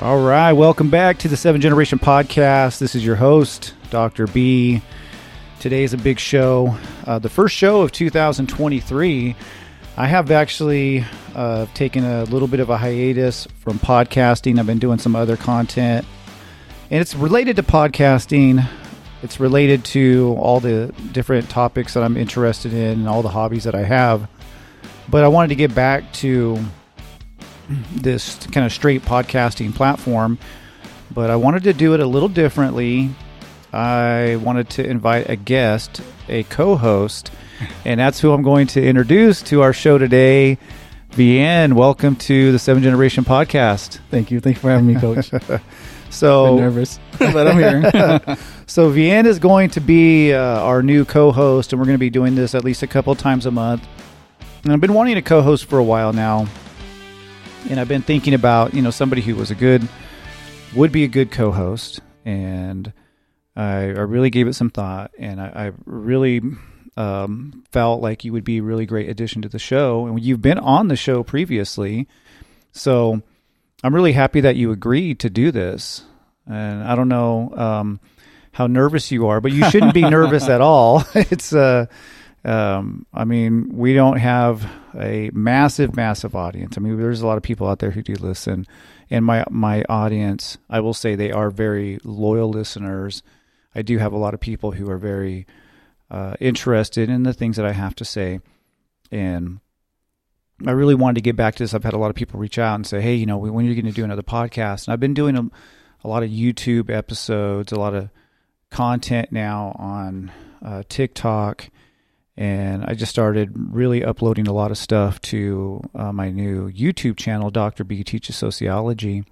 All right, welcome back to the Seven Generation Podcast. This is your host, Dr. B. Today is a big show, uh, the first show of 2023. I have actually uh, taken a little bit of a hiatus from podcasting. I've been doing some other content, and it's related to podcasting. It's related to all the different topics that I'm interested in and all the hobbies that I have. But I wanted to get back to this kind of straight podcasting platform, but I wanted to do it a little differently. I wanted to invite a guest, a co host, and that's who I'm going to introduce to our show today. Vianne, welcome to the Seven Generation Podcast. Thank you. Thank you for having me, Coach. so nervous, but I'm here. so Vianne is going to be uh, our new co-host, and we're going to be doing this at least a couple times a month. And I've been wanting to co-host for a while now, and I've been thinking about you know somebody who was a good would be a good co-host, and I, I really gave it some thought, and I, I really um, felt like you would be a really great addition to the show, and you've been on the show previously, so I'm really happy that you agreed to do this. And I don't know um, how nervous you are, but you shouldn't be nervous at all. It's uh, um, I mean, we don't have a massive, massive audience. I mean, there's a lot of people out there who do listen, and my my audience, I will say, they are very loyal listeners. I do have a lot of people who are very uh, interested in the things that I have to say, and I really wanted to get back to this. I've had a lot of people reach out and say, "Hey, you know, when are you going to do another podcast?" And I've been doing a, a lot of YouTube episodes, a lot of content now on uh, TikTok and I just started really uploading a lot of stuff to uh, my new YouTube channel, Dr. B Teaches Sociology.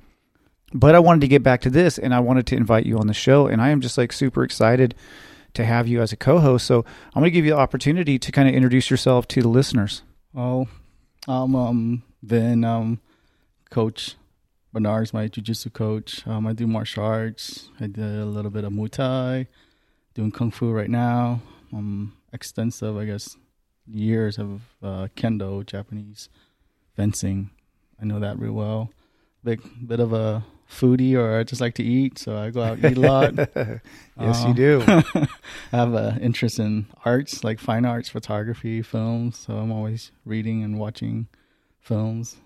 But I wanted to get back to this and I wanted to invite you on the show. And I am just like super excited to have you as a co host. So I'm going to give you the opportunity to kind of introduce yourself to the listeners. oh, um, um, then um, Coach Bernard's my jiu-jitsu coach. Um, I do martial arts. I did a little bit of Muay Thai, doing Kung Fu right now. Um, extensive, I guess, years of uh, Kendo, Japanese fencing. I know that real well. Big bit of a foodie, or I just like to eat, so I go out and eat a lot. yes, Uh, you do. I have an interest in arts, like fine arts, photography, films. So I'm always reading and watching films.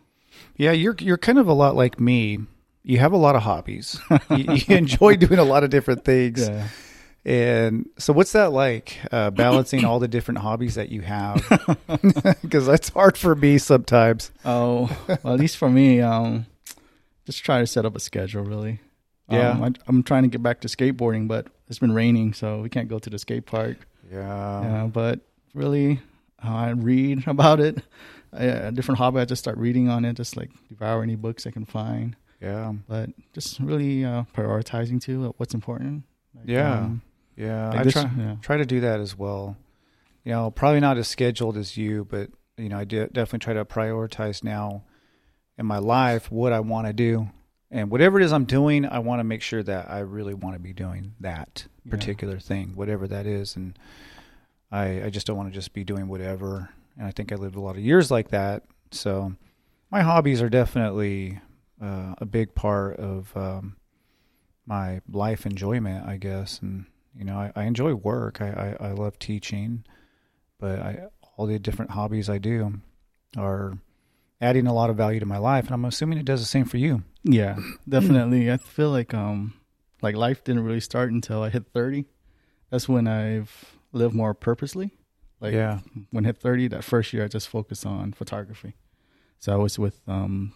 Yeah, you're you're kind of a lot like me. You have a lot of hobbies. you, you enjoy doing a lot of different things. Yeah. And so, what's that like uh, balancing all the different hobbies that you have? Because that's hard for me sometimes. Oh, well, at least for me, um, just try to set up a schedule. Really. Yeah. Um, I, I'm trying to get back to skateboarding, but it's been raining, so we can't go to the skate park. Yeah. yeah, but really, uh, I read about it. I, a different hobby, I just start reading on it, just like devour any books I can find. Yeah. But just really uh, prioritizing too uh, what's important. Like, Yeah. um, Yeah. like I this- try yeah. try to do that as well. You know, probably not as scheduled as you, but you know, I de- definitely try to prioritize now in my life what I want to do, and whatever it is I'm doing, I want to make sure that I really want to be doing that Yeah. particular thing, whatever that is, and I I just don't want to just be doing whatever. And I think I lived a lot of years like that, so my hobbies are definitely uh, a big part of um, my life enjoyment, I guess. And you know, I, I enjoy work. I, I, I love teaching, but I all the different hobbies I do are adding a lot of value to my life, and I'm assuming it does the same for you. Yeah, definitely. I feel like um like life didn't really start until I hit 30. That's when I've lived more purposely. Like yeah, when I hit 30, that first year I just focused on photography. So I was with um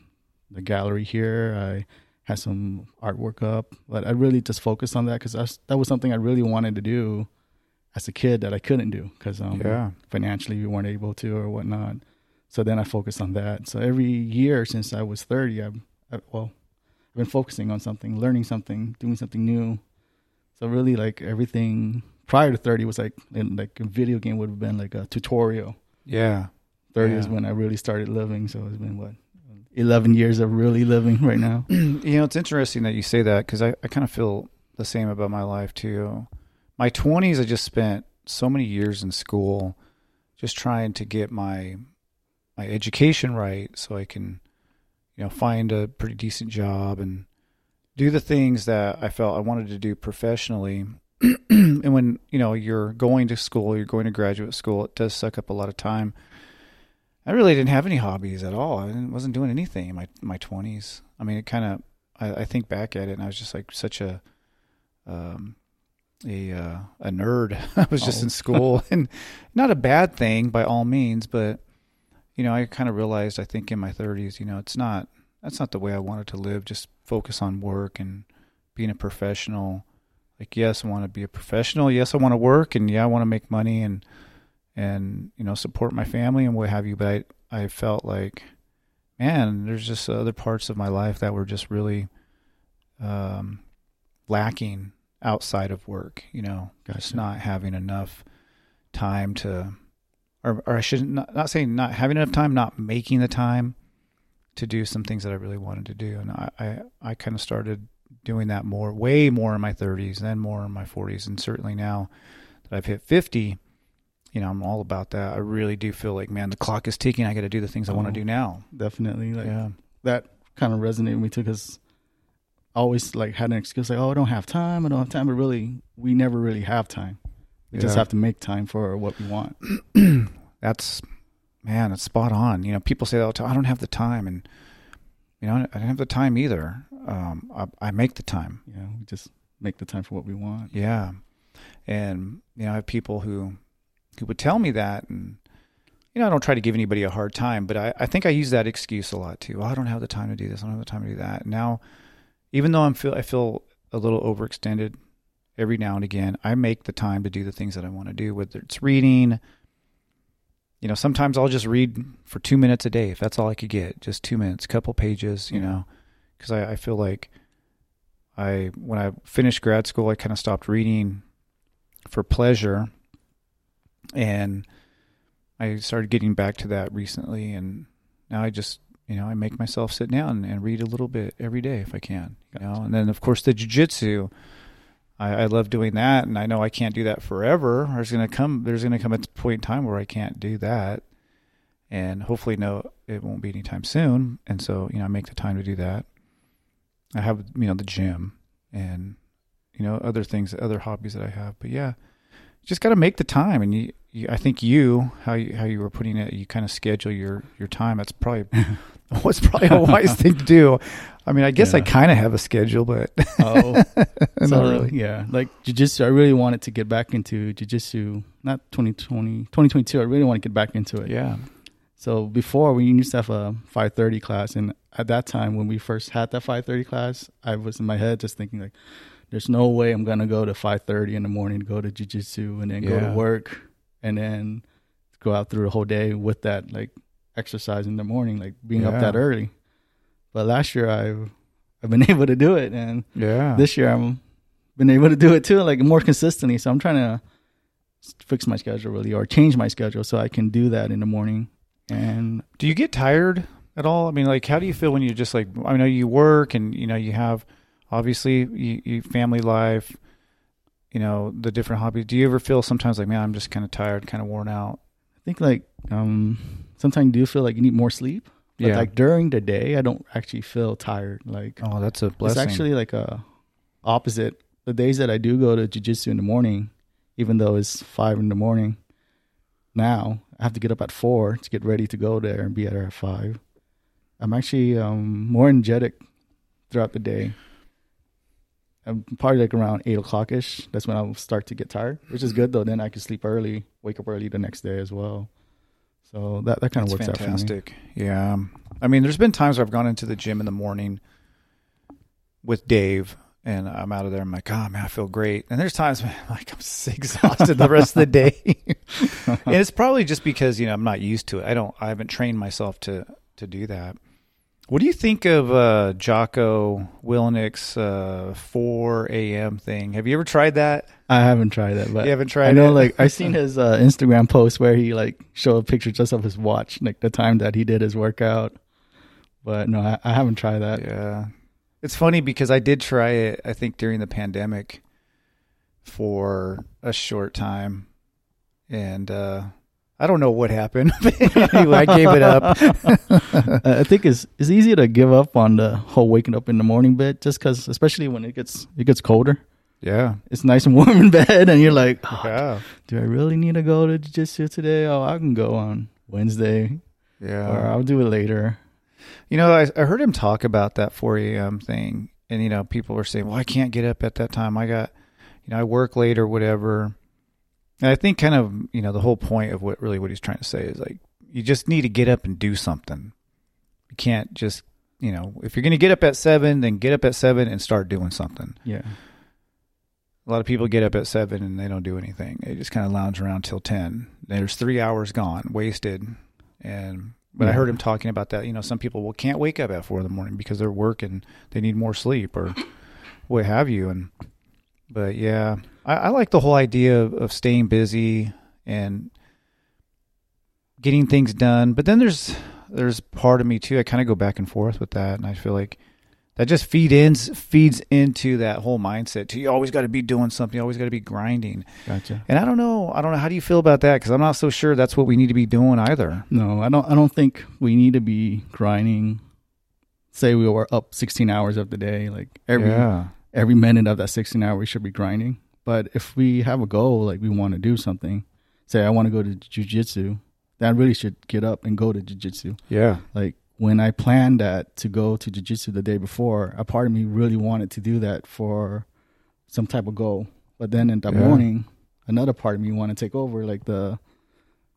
the gallery here. I had some artwork up, but I really just focused on that cuz that was something I really wanted to do as a kid that I couldn't do cuz um yeah, financially we weren't able to or whatnot. So then I focused on that. So every year since I was 30, I've, I, well, I've been focusing on something, learning something, doing something new. So really like everything prior to 30 was like, in, like a video game would have been like a tutorial. yeah. 30 is when I really started living. So it's been what, 11 years of really living right now. you know, it's interesting that you say that because I, I kind of feel the same about my life too. My 20s, I just spent so many years in school just trying to get my my education right so I can, you know, find a pretty decent job and do the things that I felt I wanted to do professionally. and when, you know, you're going to school, you're going to graduate school, it does suck up a lot of time. I really didn't have any hobbies at all. I wasn't doing anything in my my 20s. I mean, it kind of I, I think back at it and I was just like such a um a uh, a nerd. I was just Oh. in school, and not a bad thing by all means, but you know, I kind of realized I think in my 30s, you know, it's not that's not the way I wanted to live. Just focus on work and being a professional. Like, yes, I want to be a professional. Yes, I want to work, and yeah, I want to make money and and you know support my family and what have you. But I I felt like, man, there's just other parts of my life that were just really um, lacking outside of work. You know, just Gotcha. not having enough time to, or or I shouldn't not, not saying not having enough time, not making the time to do some things that I really wanted to do, and I I, I kind of started doing that more, way more in my 30s, then more in my 40s, and certainly now that I've hit 50. You know, I'm all about that. I really do feel like, man, the clock is ticking. I got to do the things I want to do now. Definitely. Like yeah. that kind of resonated with me too because I always like had an excuse like, oh, I don't have time. I don't have time. But really, we never really have time. We just have to make time for what we want. that's man, it's spot on. You know, people say that all the time. I don't have the time, and you know, I don't have the time either. Um, I, I make the time. You know, we just make the time for what we want. Yeah, and you know, I have people who who would tell me that, and you know, I don't try to give anybody a hard time, but I, I think I use that excuse a lot too. Well, I don't have the time to do this. I don't have the time to do that. Now, even though I'm feel I feel a little overextended every now and again, I make the time to do the things that I want to do, whether it's reading. You know, sometimes I'll just read for two minutes a day if that's all I could get, just two minutes, couple pages. You know, because I, I feel like I when I finished grad school, I kind of stopped reading for pleasure, and I started getting back to that recently, and now I just you know I make myself sit down and read a little bit every day if I can, you know, and then of course the jujitsu. I, I love doing that, and I know I can't do that forever. There's gonna come there's gonna come a point in time where I can't do that, and hopefully no, it won't be anytime soon. And so you know I make the time to do that. I have you know the gym and you know other things, other hobbies that I have. But yeah, just got to make the time. And you, you, I think you how you how you were putting it, you kind of schedule your your time. That's probably what's probably a wise thing to do. I mean, I guess I kind of have a schedule, but Oh, not really. Yeah, like jujitsu. I really wanted to get back into jujitsu. Not 2020, 2022. I really want to get back into it. Yeah, So before we used to have a 5:30 class, and at that time when we first had that 5:30 class, I was in my head just thinking like, "There's no way I'm gonna go to 5:30 in the morning go to jujitsu and then go to work and then go out through the whole day with that like exercise in the morning, like being up that early." But last year I've I've been able to do it, and yeah. this year I'm been able to do it too, like more consistently. So I'm trying to fix my schedule really, or change my schedule so I can do that in the morning. And Do you get tired at all? I mean, like, how do you feel when you just like? I know you work and you know you have obviously you, you family life, you know the different hobbies. Do you ever feel sometimes like, man, I'm just kind of tired, kind of worn out? I think like um sometimes you do feel like you need more sleep. But Yeah. like during the day I don't actually feel tired. Like Oh, that's a blessing. it's actually like a opposite. The days that I do go to jujitsu in the morning, even though it's five in the morning, now I have to get up at four to get ready to go there and be there at five. I'm actually um more energetic throughout the day. I'm probably like around eight o'clock ish. That's when I'll start to get tired, which is good though. Then I can sleep early, wake up early the next day as well. So that that kind of works out fantastic. Yeah. I mean, there's been times where I've gone into the gym in the morning with Dave and I'm out of there. I'm like, oh man, I feel great. And there's times when I'm like, I'm so exhausted the rest of the day. and it's probably just because, you know, I'm not used to it. I don't, I haven't trained myself to, to do that. What do you think of uh, Jocko Willink's uh, 4 a.m. thing? Have you ever tried that? I haven't tried that, but you haven't tried I know, it? like I've seen his uh, Instagram post where he like showed a picture just of his watch, like the time that he did his workout. But no, I, I haven't tried that. Yeah. It's funny because I did try it, I think, during the pandemic for a short time. And uh, I don't know what happened. anyway, I gave it up. I think it's it's easy to give up on the whole waking up in the morning bit, just because, especially when it gets it gets colder. Yeah. It's nice and warm in bed, and you're like, oh, Yeah. do I really need to go to jiu-jitsu today? Oh, I can go on Wednesday, Yeah. or I'll do it later. You know, I, I heard him talk about that 4 a.m. thing, and you know, people were saying, "Well, I can't get up at that time. I got, you know, I work late or whatever." And I think kind of, you know, the whole point of what really what he's trying to say is like, you just need to get up and do something. You can't just, you know, if you're going to get up at seven, then get up at seven and start doing something. Yeah, A lot of people get up at seven and they don't do anything. They just kind of lounge around till ten. There's three hours gone, wasted. And but I heard him talking about that. You know, some people well can't wake up at four in the morning because they're working. They need more sleep or what have you. And but yeah, I, I like the whole idea of, of staying busy and getting things done. But then there's there's part of me too. I kind of go back and forth with that, and I feel like that just feed ins feeds into that whole mindset. Too. You always got to be doing something. You always got to be grinding. gotcha. And I don't know. I don't know. How do you feel about that? Because I'm not so sure that's what we need to be doing either. No, I don't. I don't think we need to be grinding. Say we were up 16 hours of the day, like every yeah. Every minute of that 16 hours we should be grinding. But if we have a goal, like we want to do something, say I want to go to jujitsu, then I really should get up and go to jujitsu. Yeah. Like when I planned that to go to jujitsu the day before, a part of me really wanted to do that for some type of goal. But then in the Yeah. morning, another part of me want to take over, like the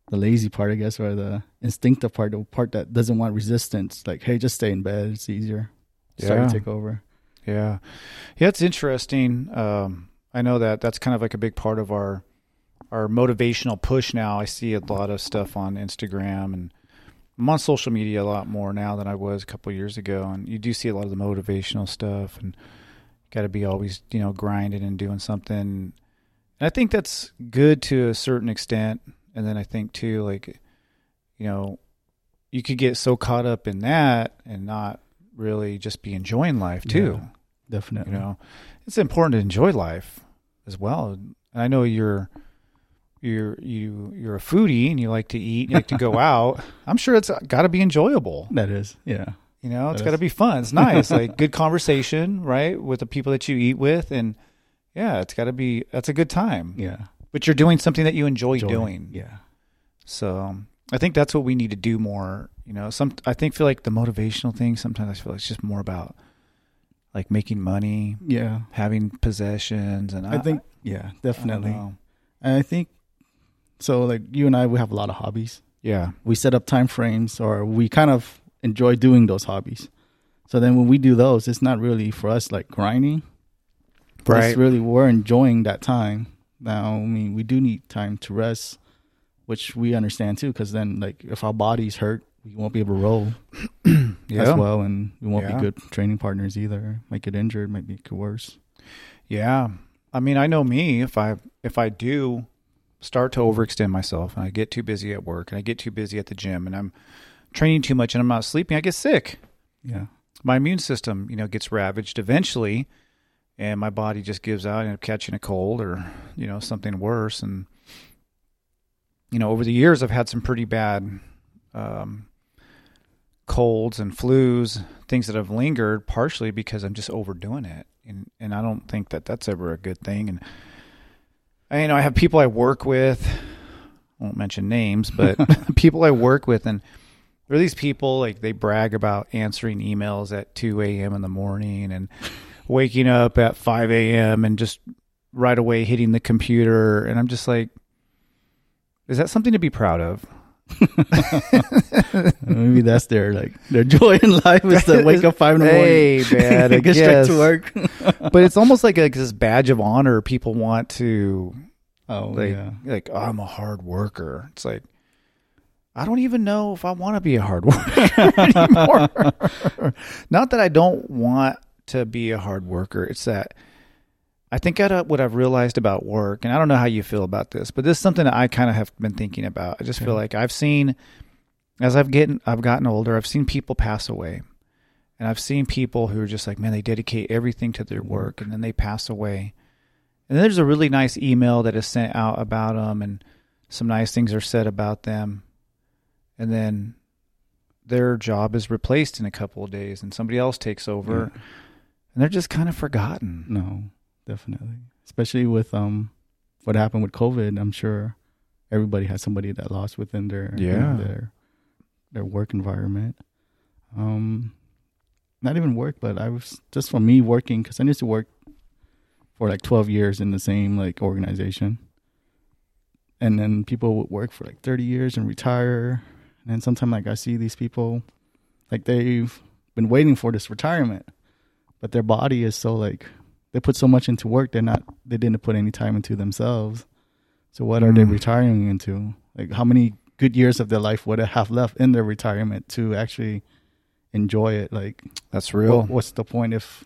the lazy part, I guess, or the instinctive part, the part that doesn't want resistance. Like, hey, just stay in bed; it's easier. Start Yeah. to take over. Yeah. Yeah, it's interesting. Um, I know that that's kind of like a big part of our our motivational push now. I see a lot of stuff on Instagram and I'm on social media a lot more now than I was a couple years ago and you do see a lot of the motivational stuff and got to be always, you know, grinding and doing something. And I think that's good to a certain extent and then I think too like you know, you could get so caught up in that and not really just be enjoying life too Yeah. Definitely. you know it's important to enjoy life as well and i know you're you're you you're a foodie and you like to eat you like to go out i'm sure it's got to be enjoyable That is, yeah. you know it's got to be fun it's nice like good conversation right with the people that you eat with and yeah it's got to be that's a good time Yeah. but you're doing something that you enjoy, Joy. doing Yeah. so i think that's what we need to do more you know some i think feel like the motivational thing sometimes i feel like it's just more about like making money Yeah. having possessions and I think, yeah, definitely. And I think, so like you and I, we have a lot of hobbies. Yeah. We set up time frames or we kind of enjoy doing those hobbies. So then when we do those, it's not really for us like grinding. It's really, we're enjoying that time. Now, I mean, we do need time to rest, which we understand too, because then like if our body's hurt, we won't be able to roll yeah. as well, and we won't Yeah. be good training partners either. Might get injured, might it worse. Yeah. I mean, I know me if I if I do start to overextend myself and I get too busy at work and I get too busy at the gym and I'm training too much and I'm not sleeping, I get sick. Yeah. My immune system, you know, gets ravaged eventually and my body just gives out and catching a cold or, you know, something worse and you know, over the years I've had some pretty bad um colds and flus, things that have lingered partially because I'm just overdoing it. And and I don't think that that's ever a good thing and I, you know, I have people I work with, I won't mention names, but people I work with and there are these people like they brag about answering emails at 2 a.m. in the morning and waking up at 5 a.m. and just right away hitting the computer. And I'm just like, is that something to be proud of? Maybe that's their like their joy in life is to wake up five in the morning. Hey, man, I get guess. straight to work. But it's almost like, a, this badge of honor. People want to oh like yeah, like oh, I'm a hard worker. It's like I don't even know if I want to be a hard worker anymore. Not that I don't want to be a hard worker. It's that I think I, what I've realized about work, and I don't know how you feel about this, but this is something that I kind of have been thinking about. I just feel like I've seen as I've getting I've gotten older, I've seen people pass away. And I've seen people who are just like, man, they dedicate everything to their work and then they pass away. And there's a really nice email that is sent out about them and some nice things are said about them, and then their job is replaced in a couple of days, and somebody else takes over, Yeah. and they're just kind of forgotten. No, definitely. Especially with um what happened with COVID, I'm sure everybody has somebody that lost within their you know, Yeah. their their work environment. Um not even work, but I was just for me working cuz I used to work for like 12 years in the same like organization. And then people would work for like 30 years and retire. And then sometimes like I see these people like they've been waiting for this retirement, but their body is so like they put so much into work they're not they didn't put any time into themselves so what are they Mm. retiring into like how many good years of their life would they have left in their retirement to actually enjoy it like That's real. what- what's the point if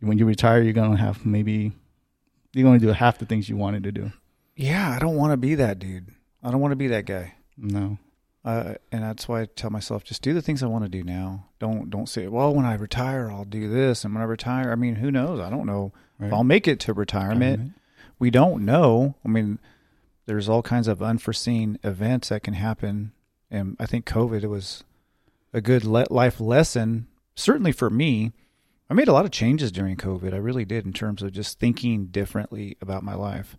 when you retire you're gonna have maybe you're gonna do half the things you wanted to do yeah, I don't want to be that dude. I don't want to be that guy. no Uh, and that's why I tell myself, just do the things I want to do now. Don't don't say, well, when I retire, I'll do this, and when I retire, I mean, who knows? I don't know right if I'll make it to retirement. We don't know. I mean, there's all kinds of unforeseen events that can happen, and I think COVID was a good le- life lesson, certainly for me. I made a lot of changes during COVID. I really did in terms of just thinking differently about my life.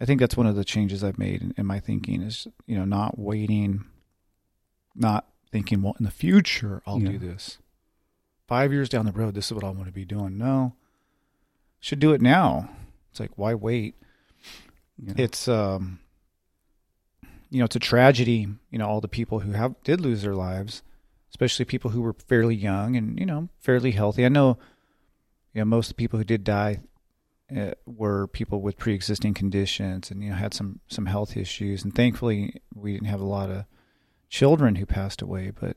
I think that's one of the changes I've made in, in my thinking is, you know, not waiting, not thinking, well, in the future, I'll do this. Five years down the road, this is what I want to be doing. No, should do it now. It's like, why wait? yeah. It's, um, you know, it's a tragedy, you know, all the people who have did lose their lives, especially people who were fairly young and, you know, fairly healthy. I know, you know, most of the people who did die uh, were people with pre-existing conditions and you know had some some health issues and thankfully we didn't have a lot of children who passed away but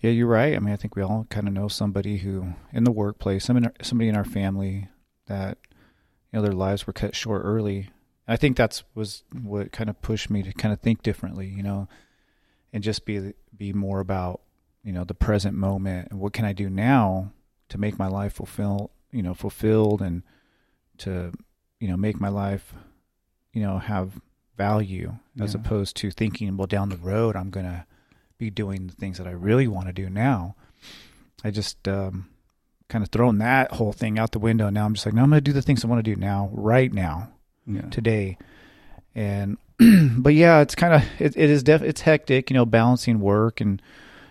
yeah you're right. I mean i think we all kind of know somebody who in the workplace somebody in our family that you know their lives were cut short early. I think that's was what kind of pushed me to kind of think differently you know and just be be more about you know the present moment and what can i do now to make my life fulfill you know fulfilled and to you know make my life you know have value as Yeah. opposed to thinking well down the road i'm going to be doing the things that i really want to do now. I just um kind of thrown that whole thing out the window. Now i'm just like no i'm going to do the things i want to do now right now yeah. today. And but yeah it's kind of it, it is def it's hectic you know balancing work and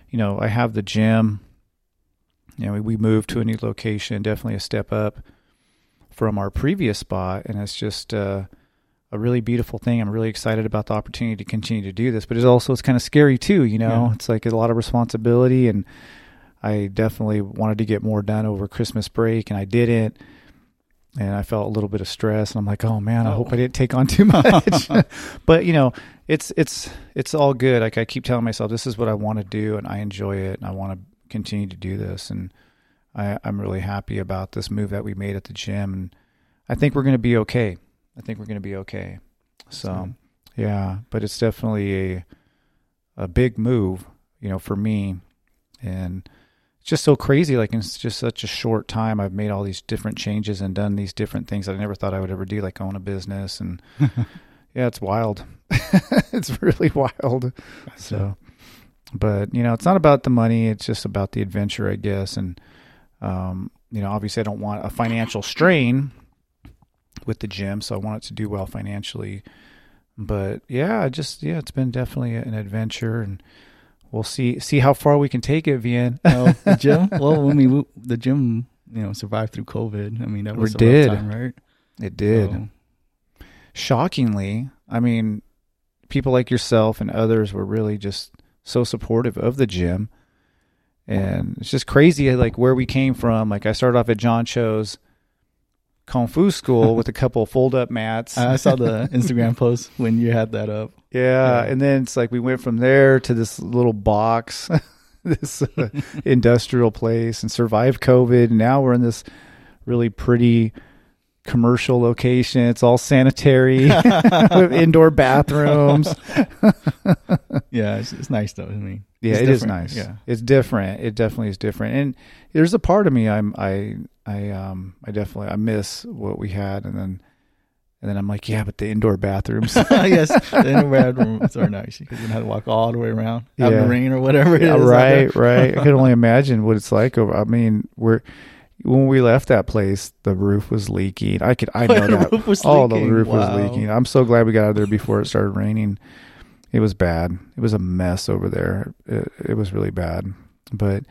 you know i have the gym. You know we, we moved to a new location definitely a step up from our previous spot. And it's just uh a really beautiful thing. I'm really excited about the opportunity to continue to do this, but it's also it's kind of scary too, you know. Yeah. It's like a lot of responsibility and I definitely wanted to get more done over Christmas break and I didn't. And I felt a little bit of stress and I'm like, "Oh man, I Oh. hope I oh. didn't take on too much." but, you know, it's it's it's all good. Like I keep telling myself this is what I want to do and I enjoy it and I want to continue to do this and I I'm really happy about this move that we made at the gym and I think we're going to be okay. I think we're going to be okay. So, yeah, but it's definitely a a big move, you know, for me, and it's just so crazy. Like in just such a short time, I've made all these different changes and done these different things that I never thought I would ever do, like own a business, and yeah, it's wild. it's really wild. So, but you know, it's not about the money; it's just about the adventure, I guess. And um, you know, obviously, I don't want a financial strain with the gym, so I want it to do well financially. But yeah, I just yeah, it's been definitely an adventure, and we'll see see how far we can take it, Vien. Oh, the gym. Well, I mean, we- the gym, you know, survived through COVID. I mean, that was a did. time, right? It did. So, Shockingly, I mean, people like yourself and others were really just so supportive of the gym. And it's just crazy like where we came from. Like I started off at John Cho's Kung Fu school with a couple fold up mats. I saw the Instagram post when you had that up. Yeah, Yeah. and then it's like we went from there to this little box, this uh, industrial place, and survived COVID. And now we're in this really pretty commercial location. It's all sanitary with indoor bathrooms. Yeah, it's, it's nice though. I mean, Yeah, it's it is nice. Yeah, it's different. It definitely is different. And there's a part of me I'm I I um I definitely I miss what we had, and then And then I'm like, yeah, but the indoor bathrooms. yes, the indoor bathrooms are nice because you don't have to walk all the way around, Yeah. the rain or whatever it is. Yeah, out there. right, right. I can only imagine what it's like. Over, I mean, we're when we left that place, the roof was leaking. I could, I know The that. roof was oh, the roof Wow. was leaking. I'm so glad we got out of there before it started raining. It was bad. It was a mess over there. It, it was really bad. But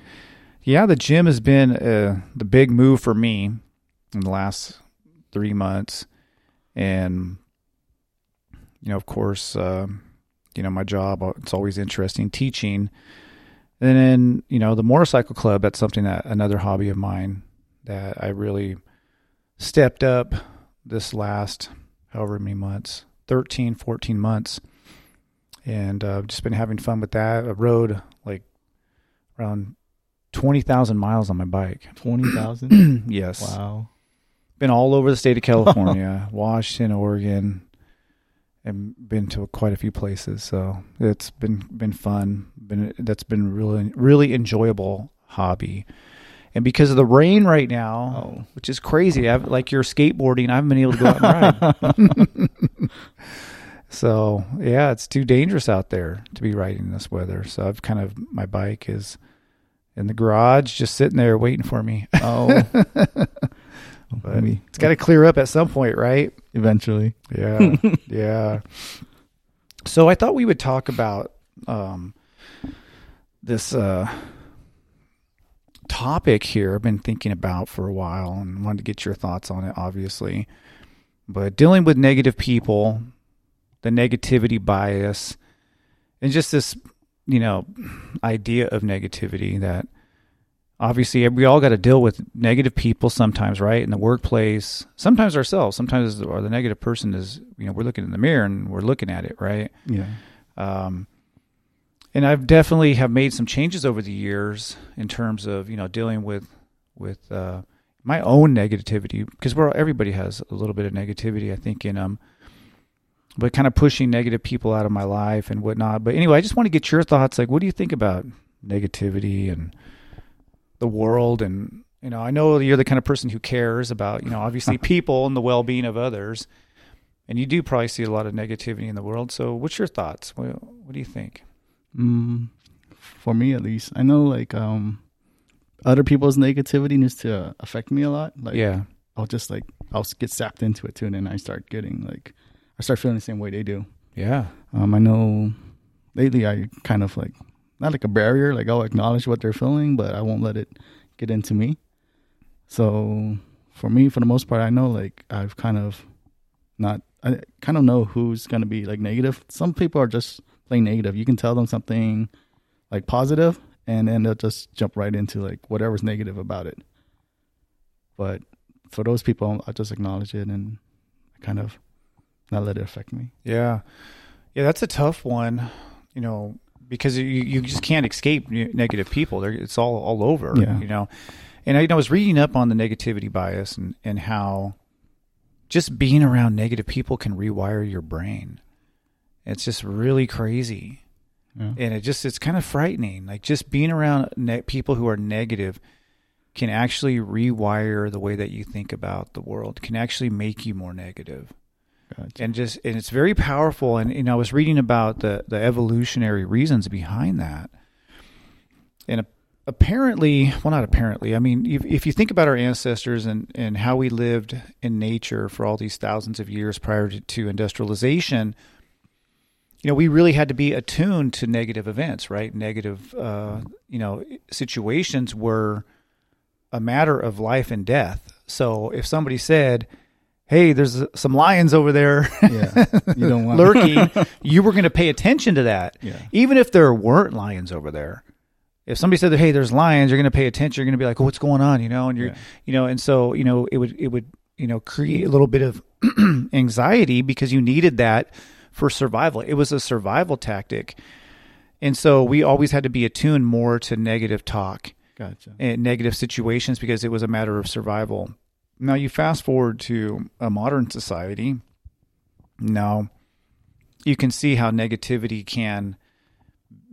yeah, the gym has been uh, the big move for me in the last three months, and you know, of course, um, you know, my job. uh, It's always interesting teaching. And then, you know, the motorcycle club, that's something that another hobby of mine that I really stepped up this last however many months 13, 14 months. And uh, just been having fun with that. I rode like around 20,000 miles on my bike. Twenty thousand. yes. wow. Been all over the state of California, Washington, Oregon, and been to quite a few places. So it's been been fun. Been that's been really really enjoyable hobby. And because of the rain right now, Oh. which is crazy, I've like you're skateboarding, I haven't been able to go out and ride. so yeah, it's too dangerous out there to be riding in this weather. So I've kind of my bike is in the garage, just sitting there waiting for me. Oh. But it's got to clear up at some point, right? eventually. Yeah, yeah. So I thought we would talk about um, this uh, topic here. I've been thinking about for a while and wanted to get your thoughts on it, obviously. But dealing with negative people, the negativity bias, and just this, you know, idea of negativity that obviously we all got to deal with negative people sometimes right in the workplace sometimes ourselves sometimes or the negative person is you know we're looking in the mirror and we're looking at it right Yeah. um, and i've definitely have made some changes over the years in terms of you know dealing with with uh, my own negativity because we're everybody has a little bit of negativity i think in um but kind of pushing negative people out of my life and whatnot. But anyway i just want to get your thoughts like what do you think about negativity and the world? And you know i know you're the kind of person who cares about you know obviously people and the well-being of others and you do probably see a lot of negativity in the world. So what's your thoughts? What, what do you think? Mm, for me at least, I know like um, other people's negativity needs to affect me a lot. Like yeah. I'll just like I'll get sapped into it too, and then I start getting like I start feeling the same way they do. yeah Um, I know lately I kind of like not like a barrier, like I'll acknowledge what they're feeling, but I won't let it get into me. So for me, for the most part, I know like I've kind of not I kind of know who's gonna be like negative. Some people are just plain negative. You can tell them something like positive, and then they'll just jump right into like whatever's negative about it. But for those people, I just acknowledge it and kind of not let it affect me. yeah. Yeah that's a tough one you know because you, you just can't escape negative people. They're, it's all all over Yeah. you know. And I, you I was reading up on the negativity bias and and how just being around negative people can rewire your brain. It's just really crazy. Yeah. and it just it's kind of frightening. Like just being around ne- people who are negative can actually rewire the way that you think about the world can actually make you more negative Gotcha. and just and it's very powerful and you know I was reading about the the evolutionary reasons behind that. And apparently well not apparently I mean if, if you think about our ancestors and and how we lived in nature for all these thousands of years prior to, to industrialization you know we really had to be attuned to negative events right? Negative uh you know situations were a matter of life and death. So if somebody said hey there's some lions over there yeah, you don't want lurking you were going to pay attention to that Yeah. even if there weren't lions over there if somebody said hey there's lions you're going to pay attention you're going to be like oh, what's going on you know and you're Yeah. you know and so you know it would it would you know create a little bit of anxiety because you needed that for survival it was a survival tactic and so we always had to be attuned more to negative talk Gotcha. and negative situations because it was a matter of survival. Now you fast forward to a modern society. Now you can see how negativity can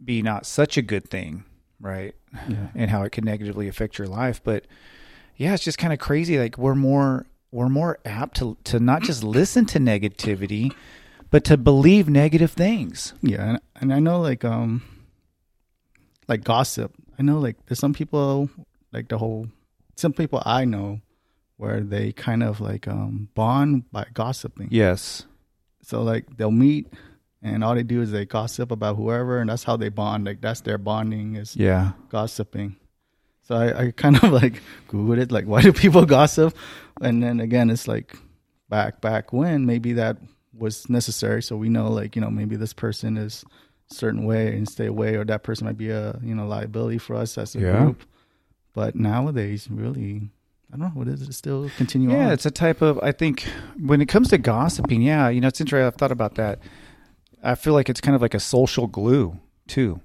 be not such a good thing, right? Yeah. And how it can negatively affect your life. But yeah, it's just kind of crazy. Like we're more we're more apt to to not just listen to negativity, but to believe negative things. Yeah, and, and I know like um like gossip. I know like there's some people like the whole some people I know where they kind of like um bond by gossiping. Yes. So like they'll meet and all they do is they gossip about whoever and that's how they bond. Like that's their bonding is Yeah. gossiping. So I, I kind of like Googled it, like why do people gossip? And then again it's like back back when maybe that was necessary. So we know like, you know, maybe this person is certain way and stay away or that person might be a, you know, liability for us as a Yeah. group. But nowadays really I don't know, what is it still continue Yeah, on? it's a type of. I think when it comes to gossiping, yeah, you know, it's interesting. I've thought about that. I feel like it's kind of like a social glue too.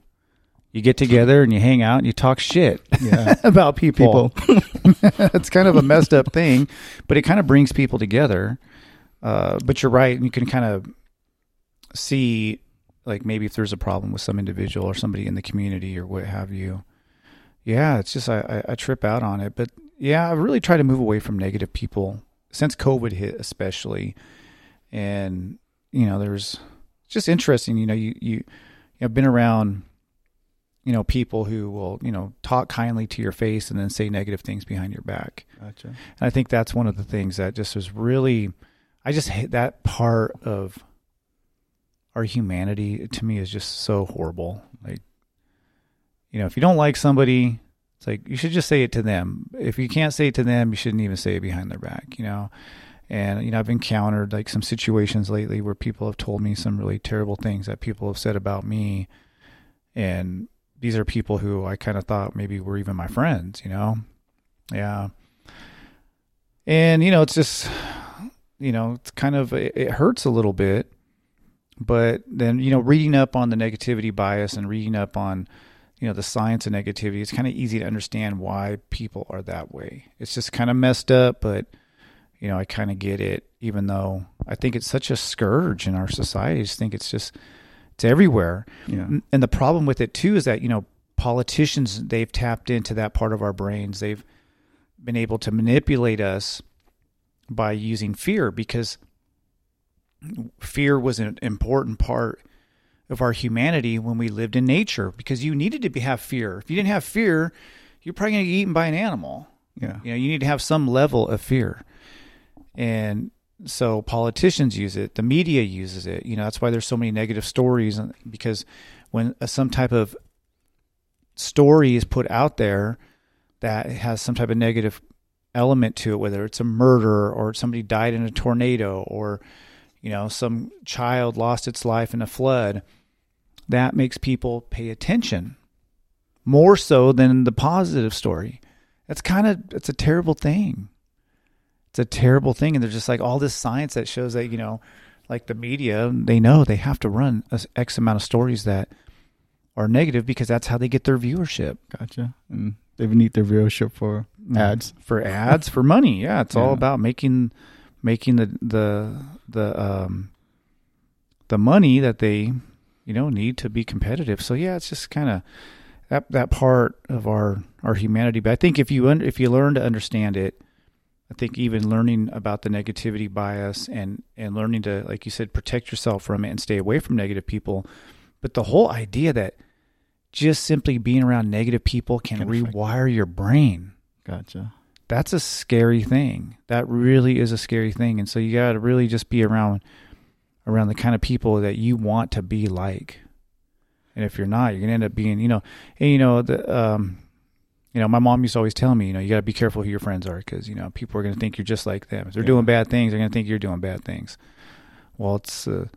You get together and you hang out and you talk shit yeah. about people. People. it's kind of a messed up thing, but it kind of brings people together. Uh, but you're right, and you can kind of see, like maybe if there's a problem with some individual or somebody in the community or what have you. Yeah, it's just I, I, I trip out on it, but yeah, I really try to move away from negative people since COVID hit, especially. And you know, there's just interesting. You know, you you I've been around you know people who will you know talk kindly to your face and then say negative things behind your back Gotcha. and i think that's one of the things that just was really i just hate that part of our humanity to me is just so horrible like you know if you don't like somebody it's like you should just say it to them if you can't say it to them you shouldn't even say it behind their back you know and you know i've encountered like some situations lately where people have told me some really terrible things that people have said about me and these are people who I kind of thought maybe were even my friends, you know? Yeah. And, you know, it's just, you know, it's kind of, it, hurts a little bit. But then, you know, reading up on the negativity bias and reading up on, you know, the science of negativity, it's kind of easy to understand why people are that way. It's just kind of messed up, but, you know, I kind of get it, even though I think it's such a scourge in our society. I just think it's just, it's everywhere. Yeah. And the problem with it too is that, you know, politicians, they've tapped into that part of our brains. They've been able to manipulate us by using fear because fear was an important part of our humanity when we lived in nature because you needed to be, have fear. If you didn't have fear, you're probably going to get eaten by an animal. Yeah. You know, you need to have some level of fear. And so politicians use it, the media uses it. You know, that's why there's so many negative stories because when uh, some type of story is put out there that has some type of negative element to it, whether it's a murder or somebody died in a tornado or you know some child lost its life in a flood, that makes people pay attention more so than the positive story. That's kind of it's a terrible thing. It's a terrible thing, and there's just like all this science that shows that you know, like the media, they know they have to run x amount of stories that are negative because that's how they get their viewership. Gotcha. And they need their viewership for ads. for ads for money. Yeah, it's all about making making the the the um the money that they you know need to be competitive. So yeah, it's just kind of that that part of our our humanity. But I think if you un- if you learn to understand it, I think even learning about the negativity bias and and learning to like you said protect yourself from it and stay away from negative people. But the whole idea that just simply being around negative people can, Can affect- rewire your brain Gotcha. that's a scary thing. That really is a scary thing. And so you got to really just be around around the kind of people that you want to be like. And if you're not, you're going to end up being, you know, and you know, the um you know, my mom used to always tell me, you know, you got to be careful who your friends are because, you know, people are going to think you're just like them. If they're Yeah. doing bad things, they're going to think you're doing bad things. Well, it's uh,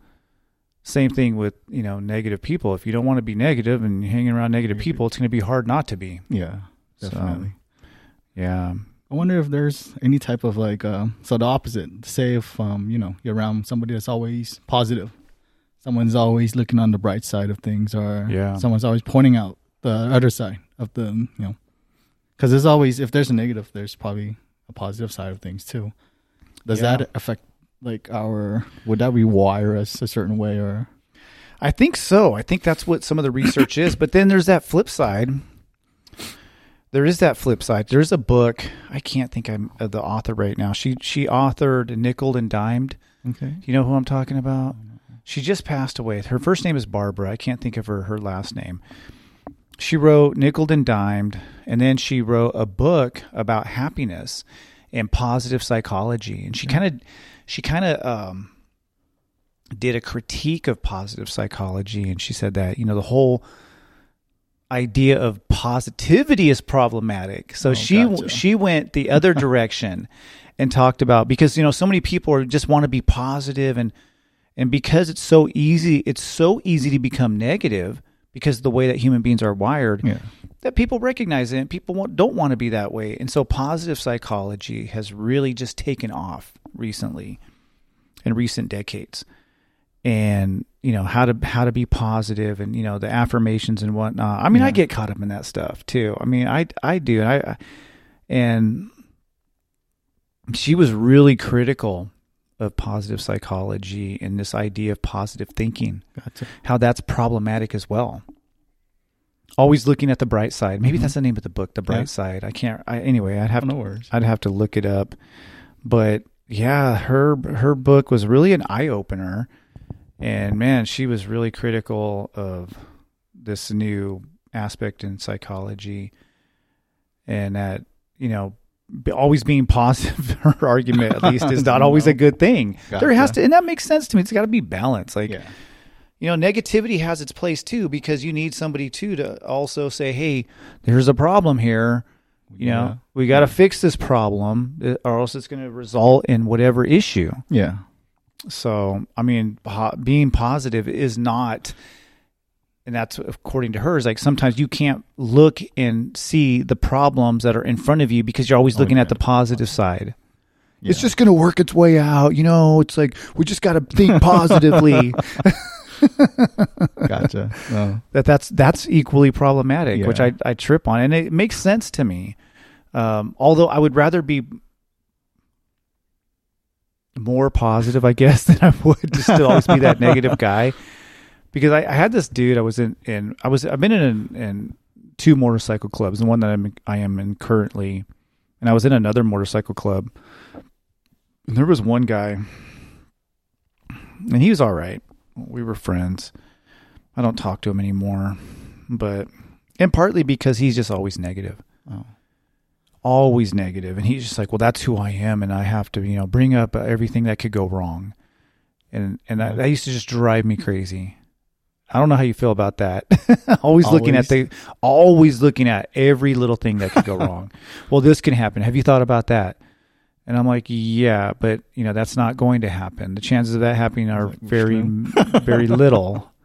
same thing with, you know, negative people. If you don't want to be negative and you're hanging around negative people, it's going to be hard not to be. Yeah. So, Definitely. Yeah. I wonder if there's any type of like uh, so the opposite. Say if um you know you're around somebody that's always positive, someone's always looking on the bright side of things, or Yeah. someone's always pointing out the other side of the you know, because there's always if there's a negative, there's probably a positive side of things too. Does Yeah. that affect like our? Would that rewire us a certain way or? I think so. I think that's what some of the research is. But then there's that flip side. There is that flip side. There's a book. I can't think I'm of the author right now. She she authored Nickel and Dimed. Okay. Do you know who I'm talking about? She just passed away. Her first name is Barbara. I can't think of her her last name. She wrote Nickel and Dimed, and then she wrote a book about happiness and positive psychology. And she kind of she kind of um, did a critique of positive psychology, and she said that you know the whole idea of positivity is problematic. So Oh, she gotcha. she went the other direction and talked about because you know so many people are just want to be positive and and because it's so easy it's so easy to become negative because the way that human beings are wired Yeah. that people recognize it and people want, don't want to be that way and so positive psychology has really just taken off recently in recent decades and you know how to how to be positive and you know the affirmations and whatnot i mean i get caught up in that stuff too i mean i i do and i and she was really critical of positive psychology and this idea of positive thinking Gotcha. how that's problematic as well. Always looking at the bright side. Maybe Mhm. that's the name of the book, The Bright Yeah. Side. I can't. I, anyway, I'd have no to. worries. I'd have to look it up. But yeah, her her book was really an eye opener, and man, she was really critical of this new aspect in psychology, and that you know. Always being positive, her argument at least is not always a good thing. There has to, and that makes sense to me. It's got to be balanced. Like, yeah. you know negativity has its place too because you need somebody too to also say hey there's a problem here you know Yeah. we got to fix this problem uh, or else it's going to result in whatever issue Yeah. So i mean po- being positive is not and that's according to her is like sometimes you can't look and see the problems that are in front of you because you're always Oh, looking yeah. at the positive side it's just going to work its way out you know it's like we just got to think positively gotcha. No. that that's that's equally problematic, which I I trip on, and it makes sense to me. Um, although I would rather be more positive, I guess, than I would to still always be that negative guy. Because I, I had this dude, I was in, in I was I've been in, in two motorcycle clubs, and one that I'm I am in currently, and I was in another motorcycle club. And there was one guy, and he was all right. We were friends. I don't talk to him anymore, but and partly because he's just always negative, Oh. Always negative, and he's just like, well, that's who I am, and I have to, you know, bring up everything that could go wrong, and and that, that used to just drive me crazy. I don't know how you feel about that. always, looking at the, always looking at every little thing that could go wrong. Well, this can happen. Have you thought about that? And I'm like, yeah, but you know that's not going to happen. The chances of that happening are Like, very, very little.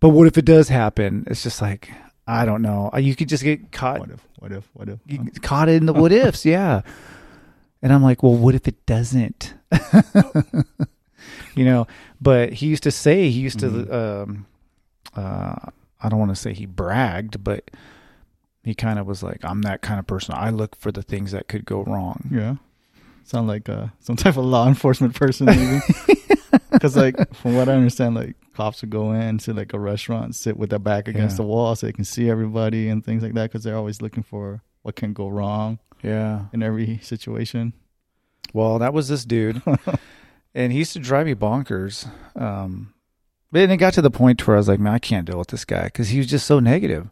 But what if it does happen? It's just like I don't know. Uh, You could just get caught What if? What if? What if? you get caught in the what ifs, yeah. And I'm like, well, what if it doesn't? you know, but he used to say he used to um uh I don't want to say he bragged, but he kind of was like, I'm that kind of person. I look for the things that could go wrong. Yeah. Sound like uh, some type of law enforcement person, maybe. Because, like, from what I understand, like, cops would go in to like a restaurant, sit with their back against Yeah. the wall so they can see everybody and things like that. Because they're always looking for what can go wrong Yeah. in every situation. Well, that was this dude, and he used to drive me bonkers. Um, but it got to the point where I was like, man, I can't deal with this guy because he was just so negative.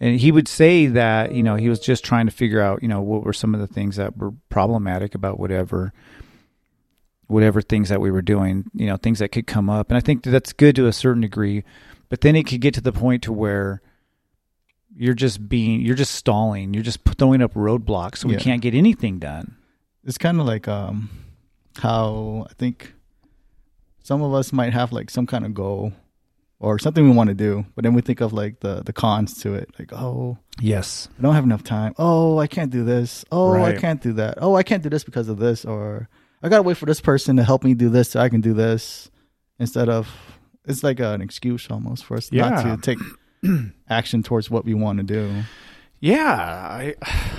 And he would say that you know he was just trying to figure out you know what were some of the things that were problematic about whatever, whatever things that we were doing, you know, things that could come up. And I think that that's good to a certain degree, but then it could get to the point to where you're just being you're just stalling, you're just throwing up roadblocks, so we Yeah. can't get anything done. It's kind of like um, how I think some of us might have like some kind of goal or something we want to do, but then we think of like the the cons to it, like oh, Yes. I don't have enough time. Oh, I can't do this. Oh, Right. I can't do that. Oh, I can't do this because of this, or I gotta wait for this person to help me do this so I can do this. Instead of it's like an excuse almost for us Yeah. not to take action towards what we want to do. Yeah, I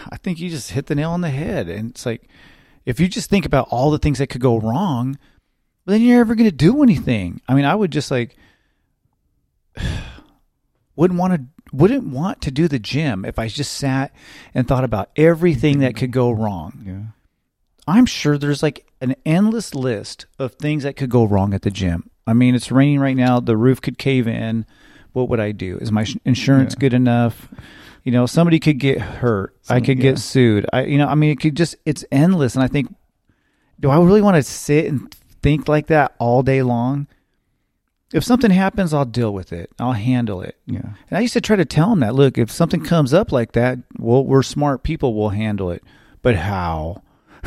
I think you just hit the nail on the head. And it's like if you just think about all the things that could go wrong, then you're never going to do anything. I mean, I would just like wouldn't want to wouldn't want to do the gym if I just sat and thought about everything that could go wrong. Yeah. I'm sure there's like an endless list of things that could go wrong at the gym. I mean, it's raining right now. The roof could cave in. What would I do? Is my insurance Yeah. good enough? You know, somebody could get hurt. I could yeah. get sued. I, you know, I mean, it could just, it's endless. And I think, do I really want to sit and think like that all day long? If something happens, I'll deal with it. I'll handle it. Yeah. And I used to try to tell them that, look, if something comes up like that, well, we're smart people, we'll handle it. But how?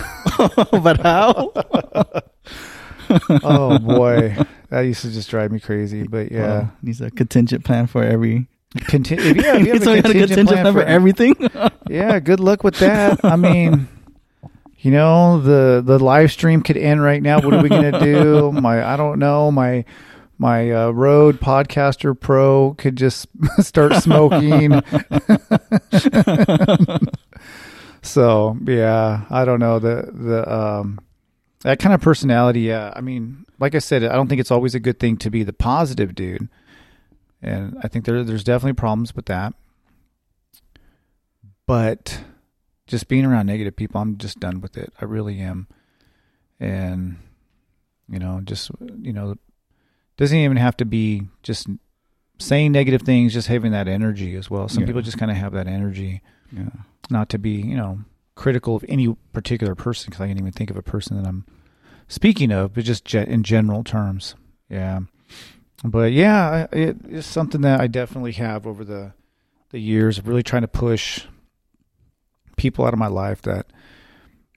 but how? oh boy, that used to just drive me crazy. But yeah, Well, needs a contingent plan for every. Conti- if you, if you have a we had contingent, plan for for everything. yeah, good luck with that. I mean, you know, the the live stream could end right now. What are we gonna do? My I don't know. My my uh, Rode Podcaster Pro could just start smoking. So yeah, I don't know the the um that kind of personality. Yeah, I mean, like I said, I don't think it's always a good thing to be the positive dude, and I think there there's definitely problems with that. But just being around negative people, I'm just done with it. I really am, and you know, just you know, doesn't even have to be just saying negative things, just having that energy as well. Some Yeah. people just kind of have that energy yeah. not to be, you know, critical of any particular person because I can't even think of a person that I'm speaking of, but just in general terms. Yeah. But yeah, it, it's something that I definitely have over the the years of really trying to push people out of my life that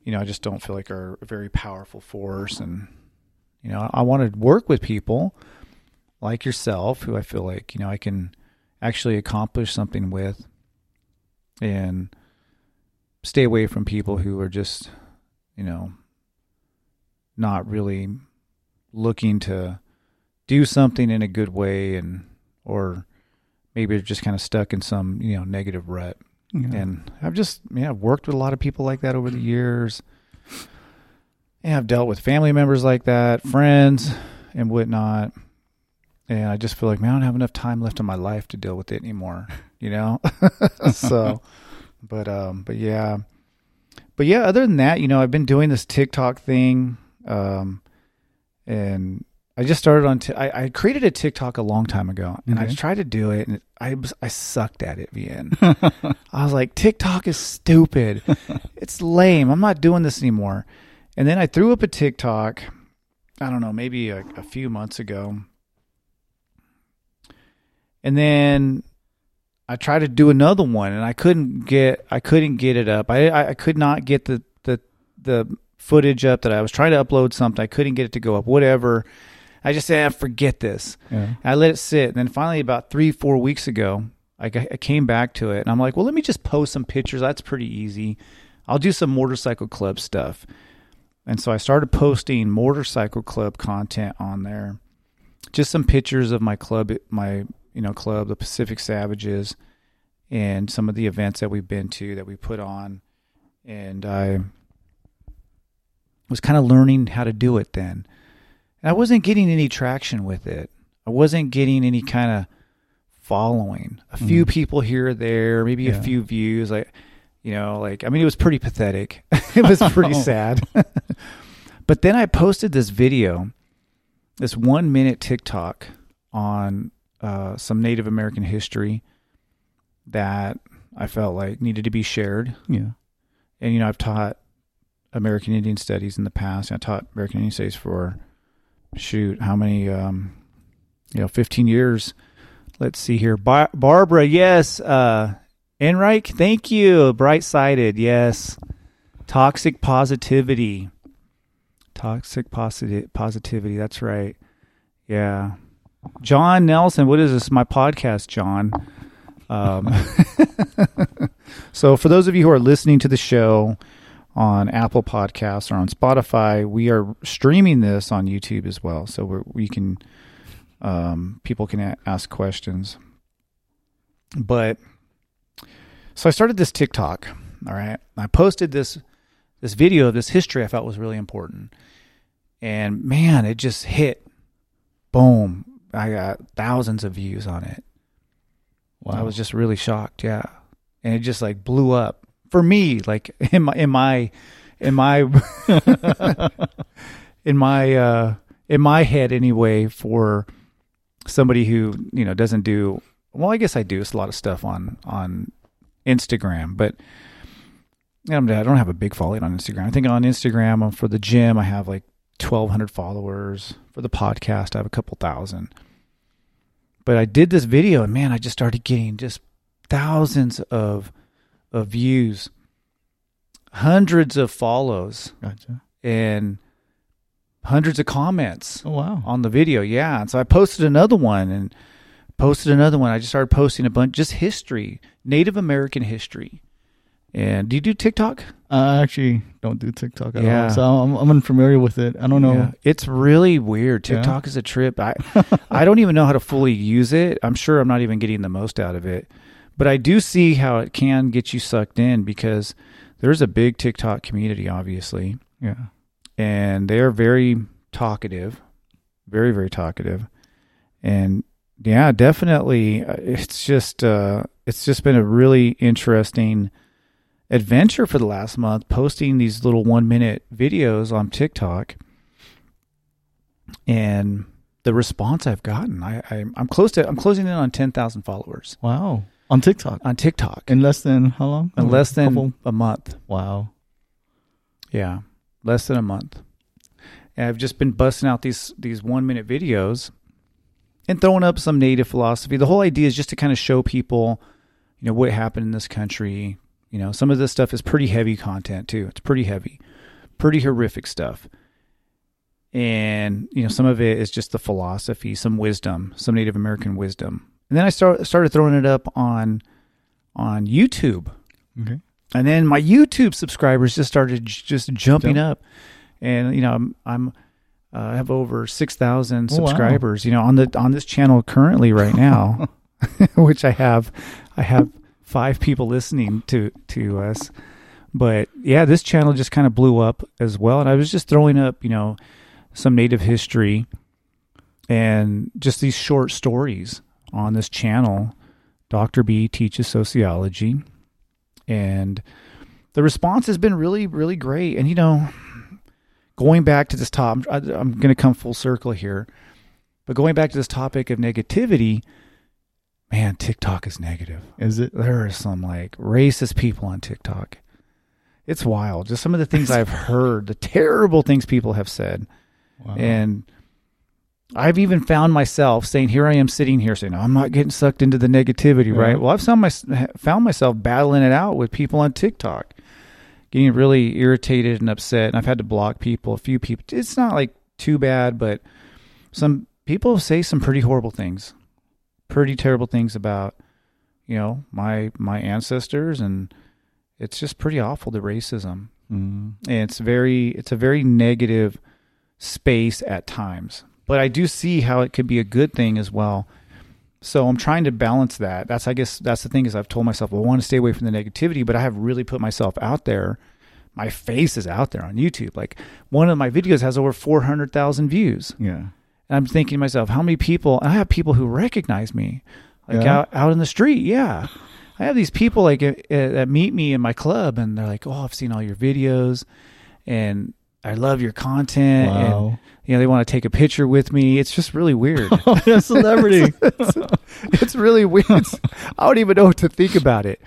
you know I just don't feel like are a very powerful force, and you know I want to work with people like yourself who I feel like you know I can actually accomplish something with, and stay away from people who are just, you know, not really looking to do something in a good way and or maybe they're just kind of stuck in some, you know, negative rut. yeah. And I've just yeah, I've worked with a lot of people like that over the years. And I've dealt with family members like that, friends and whatnot. And I just feel like, man, I don't have enough time left in my life to deal with it anymore. You know? so but um but yeah. But yeah, other than that, you know, I've been doing this TikTok thing. Um and I just started on. T- I, I created a TikTok a long time ago, and I tried to do it, and I was I sucked at it. VN. I was like, TikTok is stupid. it's lame. I'm not doing this anymore. And then I threw up a TikTok. I don't know, maybe a, a few months ago. And then I tried to do another one, and I couldn't get I couldn't get it up. I I, could not get the the the footage up that I was trying to upload something. I couldn't get it to go up. Whatever. I just said, ah, forget this. yeah. I let it sit. And then finally, about three, four weeks ago, I, I came back to it and I'm like, well, let me just post some pictures. That's pretty easy. I'll do some motorcycle club stuff. And so I started posting motorcycle club content on there. Just some pictures of my club, my, you know, club, the Pacific Savages, and some of the events that we've been to that we put on. And I was kind of learning how to do it then. And I wasn't getting any traction with it. I wasn't getting any kind of following. A few Mm. people here or there, maybe a few views. Like, you know, like I mean, it was pretty pathetic. it was pretty sad. but then I posted this video, this one minute TikTok on uh, some Native American history that I felt like needed to be shared Yeah. and you know I've taught American Indian Studies in the past. I taught American Indian Studies for shoot how many um you know 15 years. Let's see here. Bar- Barbara, yes. Uh Enrique, thank you. Bright sided, yes. Toxic positivity. Toxic posit- positivity. That's right. Yeah. John Nelson, what is this? My podcast, John. Um, so, for those of you who are listening to the show on Apple Podcasts or on Spotify, we are streaming this on YouTube as well. So we can, um, people can a- ask questions. But so I started this TikTok. All right, I posted this this video of this history I felt was really important, and man, it just hit. Boom! I got thousands of views on it Wow. I was just really shocked. Yeah, and it just like blew up for me. Like in my in my in my in my uh in my head anyway. For somebody who you know doesn't do well, I guess I do. It's a lot of stuff on on Instagram, but. I'm- don't have a big following on Instagram. I think on Instagram um, for the gym, I have like 1,200 followers. For the podcast, I have a couple thousand. But I did this video, and man, I just started getting just thousands of of views, hundreds of follows, Gotcha. and hundreds of comments Oh wow. on the video. Yeah, and so I posted another one and posted another one. I just started posting a bunch, just history, Native American history. And do you do TikTok? I actually don't do TikTok at Yeah. all, so I'm, I'm unfamiliar with it. I don't know. Yeah. It's really weird. Yeah. TikTok is a trip. I I don't even know how to fully use it. I'm sure I'm not even getting the most out of it. But I do see how it can get you sucked in because there's a big TikTok community obviously, Yeah. and they're very talkative. Very very talkative. And yeah, definitely uh, it's just uh it's just been a really interesting adventure for the last month posting these little one minute videos on TikTok and the response I've gotten, I, I I'm close to I'm closing in on ten thousand followers Wow. On TikTok. on TikTok In less than how long? in less than Couple- a month. Wow. Yeah, less than a month. And I've just been busting out these these one minute videos and throwing up some native philosophy. The whole idea is just to kind of show people, you know, what happened in this country. You know, some of this stuff is pretty heavy content too. It's pretty heavy, pretty horrific stuff. And you know, some of it is just the philosophy, some wisdom, some Native American wisdom. And then I start, started throwing it up on on YouTube Okay. and then my YouTube subscribers just started j- just jumping Jump. up, and you know I'm I'm uh, I have over six thousand Oh, wow. subscribers. You know on the on this channel currently right now, which I have I have five people listening to to us. But yeah, this channel just kind of blew up as well, and I was just throwing up you know some native history and just these short stories on this channel. Dr. B teaches sociology and the response has been really really great and you know going back to this top I, i'm going to come full circle here but going back to this topic of negativity man tiktok is negative Is it? there are some like racist people on tiktok it's wild just some of the things i've heard the terrible things people have said Wow. and I've even found myself saying, "Here I am sitting here saying, I'm not getting sucked into the negativity, Yeah. right?" Well, I've found, my, found myself battling it out with people on TikTok, getting really irritated and upset, and I've had to block people. A few people. It's not like too bad, but some people say some pretty horrible things, pretty terrible things about, you know, my my ancestors, and it's just pretty awful the racism. Mm. and it's very it's a very negative space at times. But i do see how it could be a good thing as well. So i'm trying to balance that. That's i guess that's the thing is i've told myself well, i want to stay away from the negativity but i have really put myself out there. My face is out there on youtube. Like one of my videos has over 400000 views. Yeah. And i'm thinking to myself how many people and i have people who recognize me like Yeah? out, out in the street yeah i have these people like uh, that meet me in my club and they're like oh i've seen all your videos and i love your content and Wow. you know they want to take a picture with me it's just really weird Oh, a celebrity. it's really weird It's- i don't even know what to think about it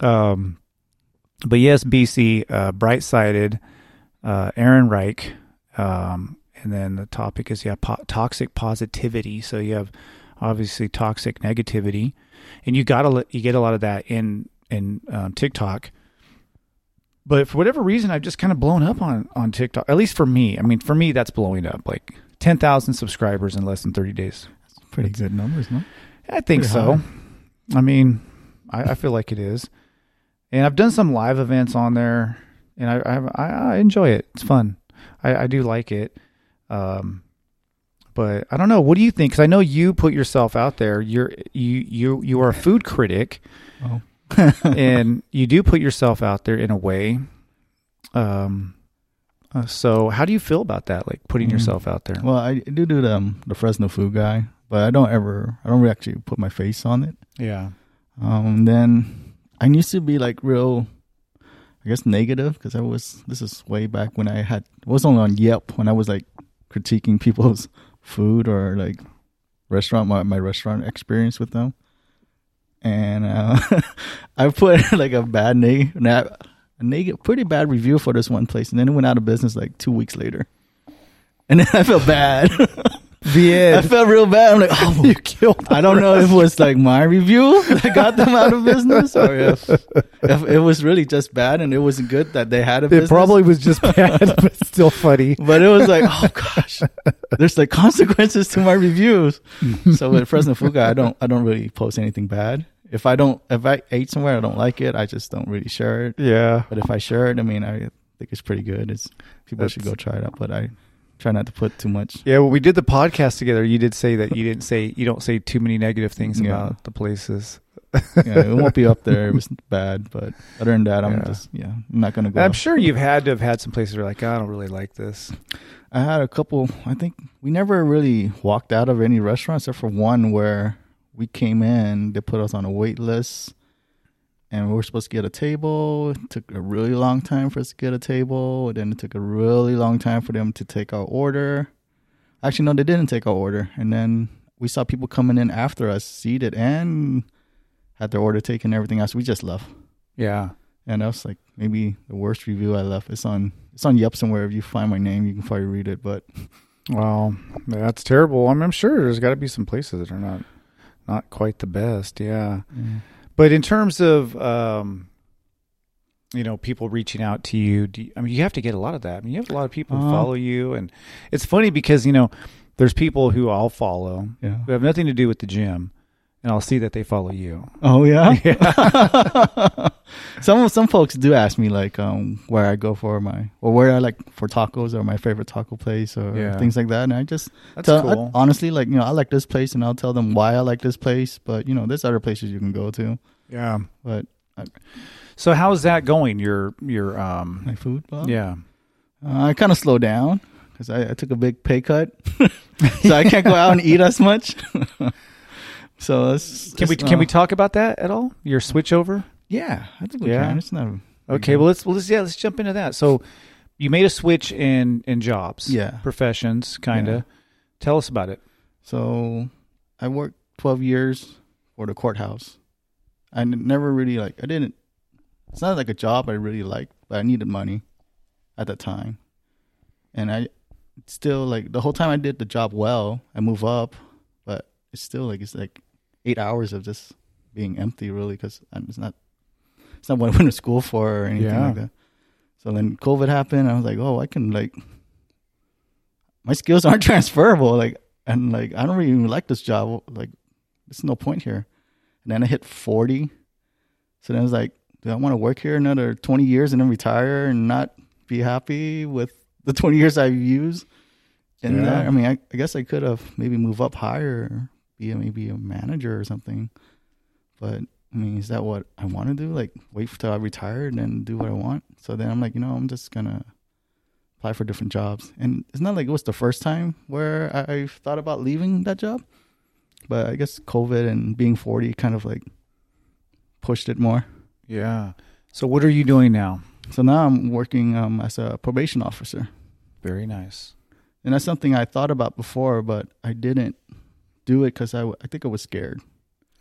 um but yes bc uh bright sided uh Ehrenreich um and then the topic is yeah po- toxic positivity so you have obviously toxic negativity and you gotta you get a lot of that in in um, tiktok but for whatever reason i've just kind of blown up on on tiktok at least for me i mean for me that's blowing up like 10,000 subscribers in less than 30 days Pretty good numbers, no? I think Pretty so. high. I mean, I, I feel like it is, and I've done some live events on there, and I I, I enjoy it. It's fun. I, I do like it. Um, but I don't know. What do you think? Because I know you put yourself out there. You're you you you are a food critic, Oh. and you do put yourself out there in a way. Um. uh, so how do you feel about that? Like putting Mm. yourself out there? Well, I do do the um, the Fresno food guy, but I don't ever. I don't really actually put my face on it. Yeah. Um, then I used to be like real, I guess negative because I was. This is way back when I had was only on Yelp when I was like critiquing people's food or like restaurant my my restaurant experience with them, and uh, I put like a bad neg a pretty bad review for this one place, and then it went out of business like two weeks later, and then I felt bad. The I felt real bad. I'm like, oh, you killed. I don't know if it was like my review that got them out of business or if, if it was really just bad and it wasn't good that they had a It business. probably was just bad, but still funny. But it was like, oh gosh, there's like consequences to my reviews. so with Fresno Guy, I don't, I don't really post anything bad. If I don't, if I ate somewhere I don't like it, I just don't really share it. Yeah. But if I share it, I mean, I think it's pretty good. It's people should go try it out. But I try not to put too much. Yeah, well, we did the podcast together. You did say that you didn't say you don't say too many negative things Yeah. about the places. Yeah, it won't be up there. It was bad, but other than that, I'm Yeah. just yeah, I'm not gonna go. I'm sure you've had to have had some places where you're like, I don't really like this. I had a couple. I think we never really walked out of any restaurant except for one where we came in. They put us on a wait list, and we were supposed to get a table. It took a really long time for us to get a table. And then it took a really long time for them to take our order. Actually, no, they didn't take our order. And then we saw people coming in after us, seated and had their order taken. and Everything else, we just left. Yeah. And that was like maybe the worst review I left. It's on it's on Yelp somewhere. If you find my name, you can probably read it. But Well, that's terrible. I mean, I'm sure there's got to be some places that are not not quite the best. Yeah. But in terms of um, you know, people reaching out to you, do you, I mean, you have to get a lot of that. I mean, you have a lot of people who Uh, follow you, and it's funny because you know, there's people who I'll follow yeah. who have nothing to do with the gym, and I'll see that they follow you. Oh yeah. some some folks do ask me like um where I go for my or where I like for tacos or my favorite taco place or Yeah. things like that, and I just That's tell I- honestly like you know I like this place and I'll tell them why I like this place, but you know there's other places you can go to, yeah. but So how's that going? Your your um my food. Bob? yeah. Uh, I kind of slowed down because I, I took a big pay cut, so I can't go out and eat as much. So it's, Can we can we talk about that at all? Your switch over? Yeah, I think we Yeah? can. It's not a Okay, deal. well let's well let's yeah let's jump into that. So you made a switch in in jobs, Yeah. professions, kind of. Yeah. Tell us about it. So I worked 12 years for the courthouse. I never really like, I didn't, it's not like a job I really liked, but I needed money at that time. And I still like, the whole time I did the job well, I move up, but it's still like, it's like eight hours of just being empty really because it's not, it's not what I went to school for or anything Yeah. like that. So then COVID happened. I was like, oh, I can like, my skills aren't transferable. Like, and like I don't really even like this job. Like, there's no point here. And then I hit forty, so then I was like, do I want to work here another twenty years and then retire and not be happy with the twenty years I've used? And uh, Yeah. that, I mean, I, I guess I could have maybe move up higher, be a, maybe a manager or something. But I mean, is that what I want to do? Like, wait till I retire and then do what I want? So then I'm like, you know, I'm just gonna apply for different jobs. And it's not like it was the first time where I, I thought about leaving that job, but I guess COVID and being 40 kind of like pushed it more. Yeah. So what are you doing now? So now I'm working um, as a probation officer. Very nice. And that's something I thought about before, but I didn't do it because I, w- I think I was scared.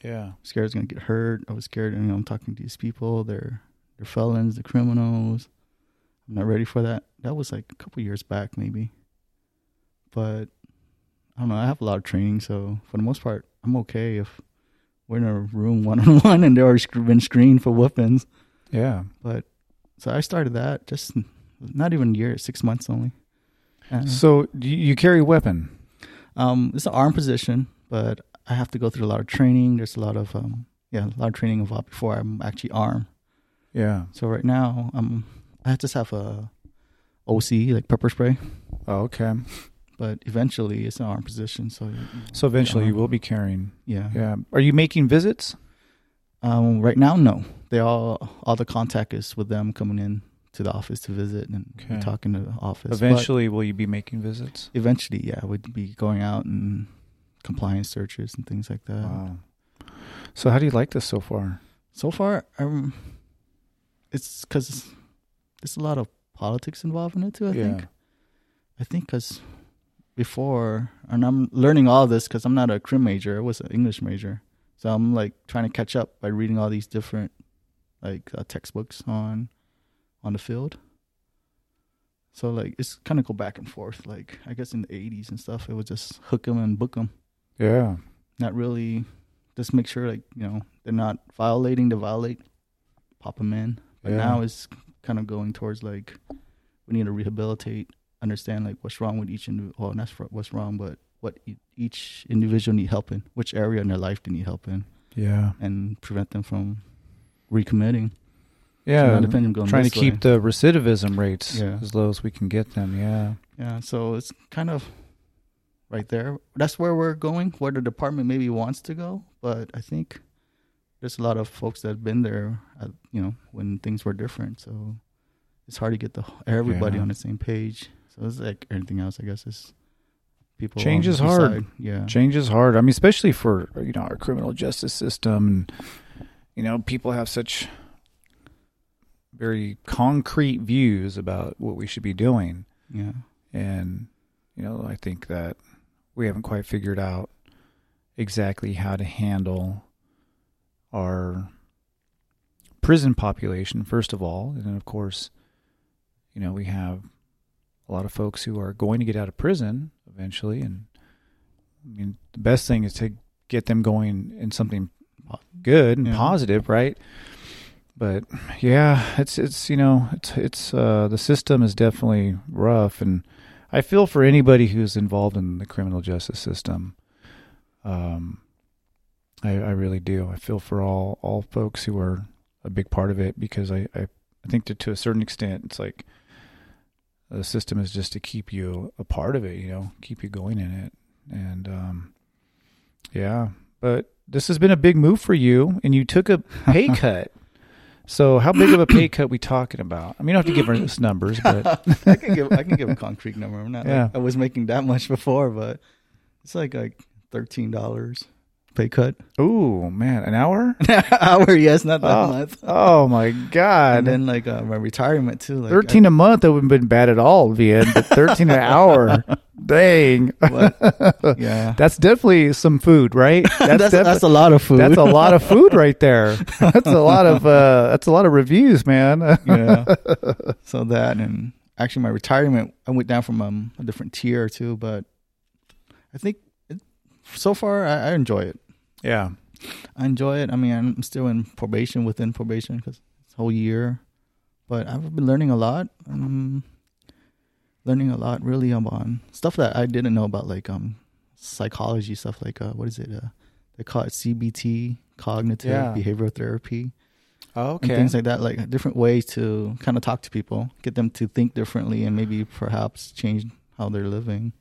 Yeah. scared I was gonna get hurt. I was scared. You know, I'm talking to these people. They're they're felons. They're criminals. I'm not ready for that. That was like a couple years back, maybe. But I don't know. I have a lot of training, so for the most part, I'm okay if we're in a room one on one and they're already been screened for weapons. Yeah. But so I started that just not even a year, six months only. Uh, So you carry a weapon? um, it's an arm position, but I have to go through a lot of training. There's a lot of um, yeah, a lot of training involved before I'm actually armed. Yeah. So right now, um, I just have a OC like pepper spray, Oh, okay. but eventually it's an arm position. So So eventually you will be carrying. yeah, Yeah. Are you making visits? Um, right now, no. They all all the contact is with them coming in to the office to visit and Okay. talking to the office. But Eventually will you be making visits? eventually, yeah, we'd be going out and compliance searches and things like that. Wow. So how do you like this so far? So far, um, it's because there's a lot of politics involved in it too. I think. I think because before, and I'm learning all this because I'm not a crim major. I was an English major, so I'm like trying to catch up by reading all these different like uh, textbooks on on the field. So like it's kind of go back and forth. Like I guess in the '80s and stuff, it was just hook 'em and book 'em. Yeah. Not really. Just make sure like you know they're not violating to violate. Pop 'em in. But Yeah. now it's kind of going towards like we need to rehabilitate, understand like what's wrong with each individual. Well, not fr- what's wrong, but what each individual need help in, which area in their life they need help in, Yeah. and prevent them from recommitting. Yeah. not going trying to keep way. the recidivism rates Yeah. as low as we can get them. Yeah. Yeah, so it's kind of right there. That's where we're going, where the department maybe wants to go. But I think there's a lot of folks that have been there, uh, you know, when things were different. So it's hard to get the everybody Yeah. on the same page. So it's like anything else, I guess. Is people Change is hard. side. Yeah, Change is hard. I mean, especially for you know our criminal justice system. And, you know, people have such very concrete views about what we should be doing, yeah, and you know, I think that we haven't quite figured out exactly how to handle our prison population first of all, and then of course, you know, we have a lot of folks who are going to get out of prison eventually, and I mean, the best thing is to get them going in something good and Yeah. positive, right? But yeah, it's it's you know it's it's uh, the system is definitely rough, and I feel for anybody who's involved in the criminal justice system. Um, I, I really do. I feel for all all folks who are a big part of it because I I, I think that to a certain extent it's like the system is just to keep you a part of it, you know, keep you going in it, and um, yeah. But this has been a big move for you, and you took a pay cut. So, how big of a pay cut we talking about? I mean, you don't have to give us numbers, but I can give I can give a concrete number. I'm not. Yeah. Like, I was making that much before, but it's like like thirteen dollars pay cut. ooh, man, an hour? Hour, yes, not that Oh, month. oh my god! and then like uh, my retirement too. Like thirteen a month that wouldn't been bad at all, Vian. But thirteen an hour, dang, I- but, yeah, that's definitely some food, right? that's that's, defi- a lot of food. That's a lot of food right there. That's a lot of uh, that's a lot of reviews, man. yeah. So that and actually my retirement, I went down from um, a different tier too, but I think so far I, I enjoy it. yeah, I enjoy it. I mean, I'm still in probation within probation because it's a whole year, but I've been learning a lot. Um, learning a lot really about stuff that I didn't know about, like um, psychology stuff. Like uh, what is it? Uh, they call it CBT, cognitive Yeah. behavioral therapy, and okay, things like that. Like different ways to kind of talk to people, get them to think differently, and maybe perhaps change how they're living.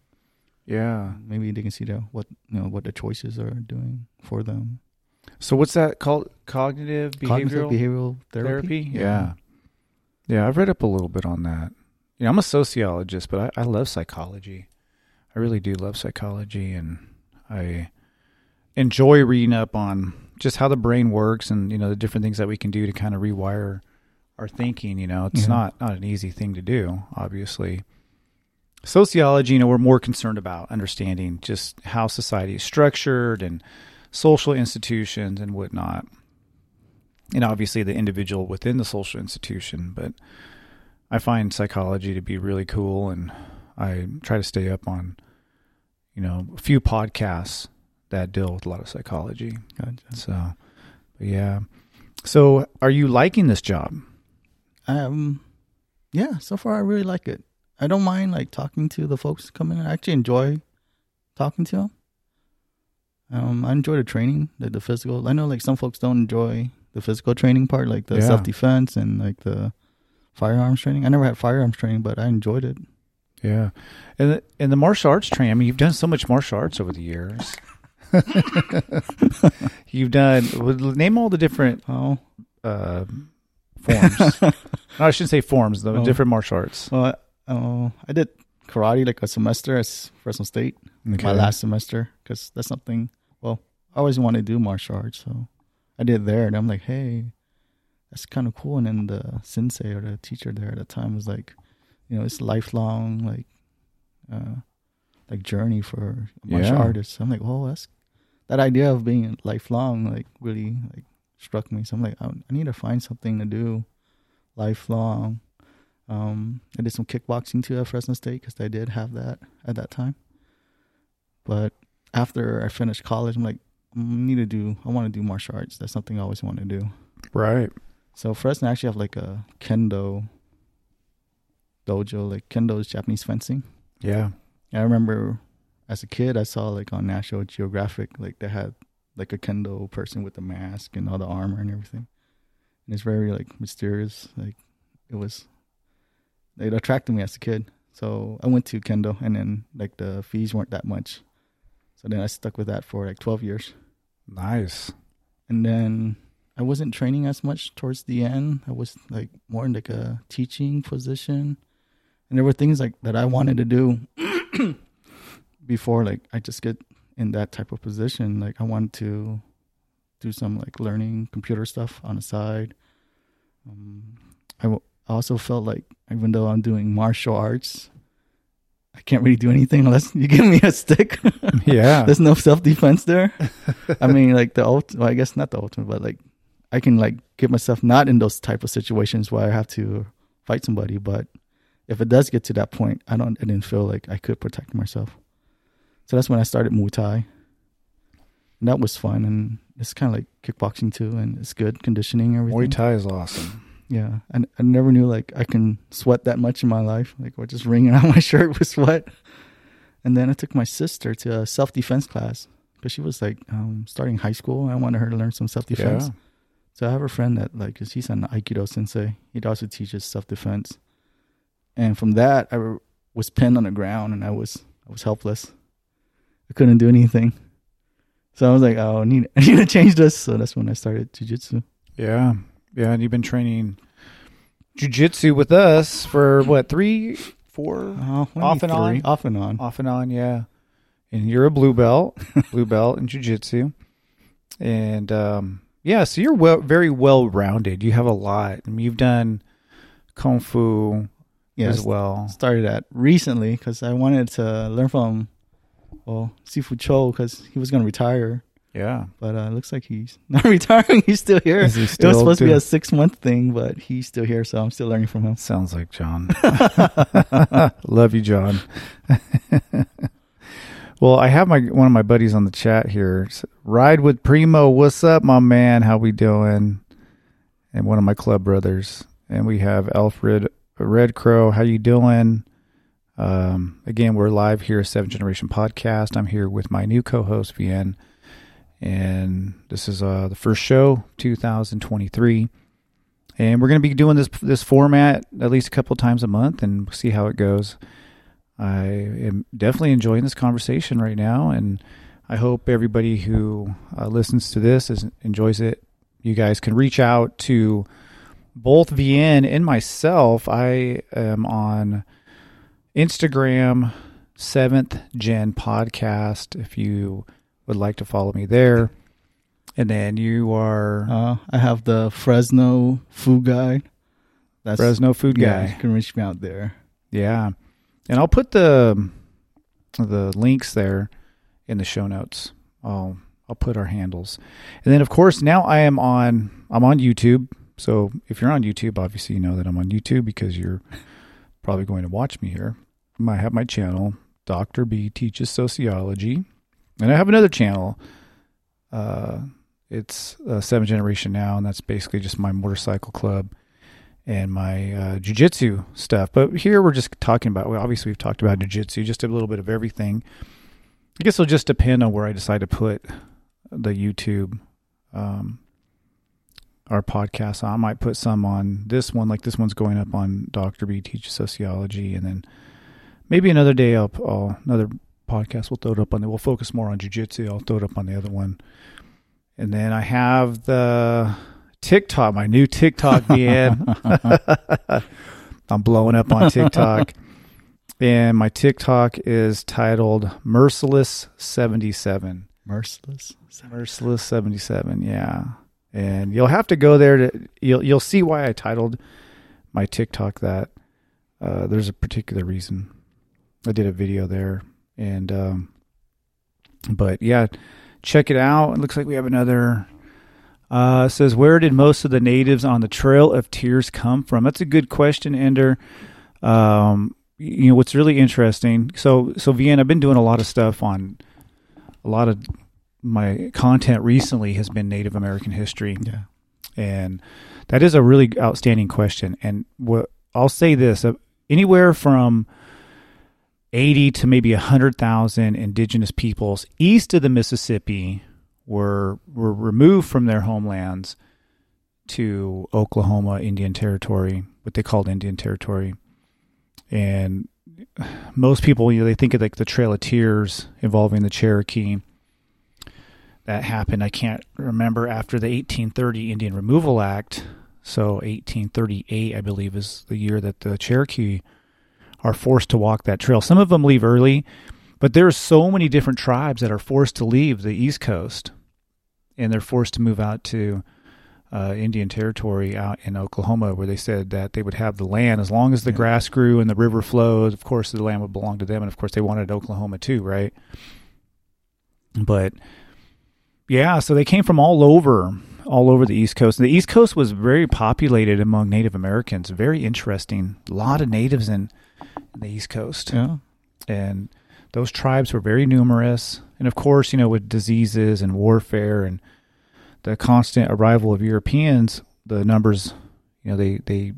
Yeah. Maybe they can see the, what you know what the choices are doing for them. So what's that called? Cognitive behavioral Cognitive behavioral therapy. therapy? Yeah. Yeah, I've read up a little bit on that. You know, I'm a sociologist, but I, I love psychology. I really do love psychology, and I enjoy reading up on just how the brain works and you know the different things that we can do to kind of rewire our thinking. You know, it's Yeah. not not an easy thing to do, obviously. Sociology, you know, we're more concerned about understanding just how society is structured and social institutions and whatnot and obviously the individual within the social institution. But I find psychology to be really cool, and I try to stay up on, you know, a few podcasts that deal with a lot of psychology. Gotcha. So, but yeah. So, are you liking this job? Um, yeah. So far, I really like it. I don't mind like talking to the folks coming in. I actually enjoy talking to them. Um, I enjoy the training, the, the physical. I know like some folks don't enjoy the physical training part, like the Yeah. self defense and like the firearms training. I never had firearms training, but I enjoyed it. Yeah, and the, and the martial arts training. I mean, you've done so much martial arts over the years. you've done. Name all the different Oh, uh, forms. no, I shouldn't say forms. The Oh. different martial arts. well, I, oh, I did karate like a semester at Fresno State. Okay. my last semester because that's something. Well, I always wanted to do martial arts, so I did there, and I'm like, hey, that's kind of cool. And then the sensei or the teacher there at the time was like, you know, it's lifelong like, uh, like journey for a martial Yeah. artist. So I'm like, oh, that's that idea of being lifelong like really like struck me. So I'm like, I, I need to find something to do lifelong. Um, I did some kickboxing too at Fresno State because I did have that at that time. But after I finished college, I'm like, I need to do. I want to do martial arts. That's something I always want to do. Right. So Fresno actually have like a kendo dojo. Like kendo is Japanese fencing. Yeah. I remember as a kid, I saw like on National Geographic, like they had like a kendo person with the mask and all the armor and everything. And it's very like mysterious. Like it was, it attracted me as a kid. So I went to kendo, and then like the fees weren't that much. So then I stuck with that for like 12 years. Nice. And then I wasn't training as much towards the end. I was like more in like a teaching position. And there were things like that I wanted to do before like I just get in that type of position. Like I wanted to do some like learning computer stuff on the side. Um, I w- I also felt like even though I'm doing martial arts, I can't really do anything unless you give me a stick. Yeah. There's no self defense there. I mean, like the ult. Well, I guess not the ultimate, but like I can like get myself not in those type of situations where I have to fight somebody. But if it does get to that point, I don't. I didn't feel like I could protect myself. So that's when I started Muay Thai. And that was fun, and it's kind of like kickboxing too, and it's good conditioning. Everything. Muay Thai is awesome. Yeah, and I never knew like I can sweat that much in my life. Like we're just wringing out my shirt with sweat. And then I took my sister to a self defense class because she was like um, starting high school. And I wanted her to learn some self defense. Yeah. So I have a friend that like 'cause he's an Aikido sensei. He also teaches self defense. And from that, I was pinned on the ground and I was I was helpless. I couldn't do anything. So I was like, oh, I need I need to change this. So that's when I started jujitsu. Yeah. Yeah. And you've been training jujitsu with us for what, three, four? Maybe Off and on? Off and on. Off and on, yeah. And you're a blue belt, blue belt in jujitsu. And um, yeah, so you're well, very well rounded. You have a lot. I mean, you've done kung fu Yeah, as well. started that recently because I wanted to learn from well Sifu Cho because he was going to retire, Yeah. but uh, it looks like he's not retiring. He's still here. He it was still supposed to be a six month thing, but he's still here, so I'm still learning from him. Sounds like John. Love you, John. well, I have my one of my buddies on the chat here. Ride with Primo. What's up, my man? How we doing? And one of my club brothers. And we have Alfred Red Crow. How you doing? Um, again, we're live here, Seven Generation Podcast. I'm here with my new co-host, Vien, and this is uh, the first show, 2023 and we're going to be doing this this format at least a couple times a month and see how it goes. I am definitely enjoying this conversation right now, and I hope everybody who uh, listens to this is, enjoys it. You guys can reach out to both VN and myself. I am on Instagram, Seventh Gen Podcast. If you would like to follow me there, and then you are Uh, I have the Fresno food guide. That's Fresno Food yeah, Guy. You can reach me out there. Yeah, and I'll put the the links there in the show notes. I'll I'll put our handles, and then of course now I am on I'm on YouTube. So if you're on YouTube, obviously you know that I'm on YouTube because you're probably going to watch me here. I have my channel, Doctor B teaches sociology, and I have another channel. Uh, it's uh, Seven Generation now, and that's basically just my motorcycle club and my uh, jujitsu stuff. But here we're just talking about. Well, obviously we've talked about jujitsu, just a little bit of everything. I guess it'll just depend on where I decide to put the YouTube, um, our podcast. I might put some on this one, like this one's going up on Doctor B teaches sociology, and then maybe another day I'll, I'll another podcast we'll throw it up on. The, we'll focus more on jujitsu. I'll throw it up on the other one, and then I have the TikTok, my new TikTok, man. I'm blowing up on TikTok. and my TikTok is titled Merciless seventy seven. Merciless. Merciless seventy seven. Yeah, and you'll have to go there to you'll you'll see why I titled my TikTok that. Uh, there's a particular reason. I did a video there, and um, but yeah, check it out. It looks like we have another. Uh, says where did most of the natives on the Trail of Tears come from? That's a good question, Ender. Um, you know what's really interesting. So so Vienna, I've been doing a lot of stuff on a lot of my content recently has been Native American history. Yeah. And that is a really outstanding question. And what I'll say this uh, anywhere from 80 to maybe 100,000 indigenous peoples east of the Mississippi were were removed from their homelands to Oklahoma Indian Territory, what they called Indian Territory. And most people, you know, they think of like the Trail of Tears involving the Cherokee. That happened, I can't remember, after the 1830 Indian Removal Act. So 1838, I believe, is the year that the Cherokee are forced to walk that trail. Some of them leave early, but there's so many different tribes that are forced to leave the East Coast, and they're forced to move out to uh, Indian Territory out in Oklahoma, where they said that they would have the land as long as the Yeah. grass grew and the river flowed. Of course, the land would belong to them, and of course, they wanted Oklahoma too, right? But yeah, so they came from all over, all over the East Coast. And the East Coast was very populated among Native Americans. Very interesting. A lot of natives in, in the East Coast Yeah. and those tribes were very numerous. And of course, you know, with diseases and warfare and the constant arrival of Europeans, the numbers, you know, they they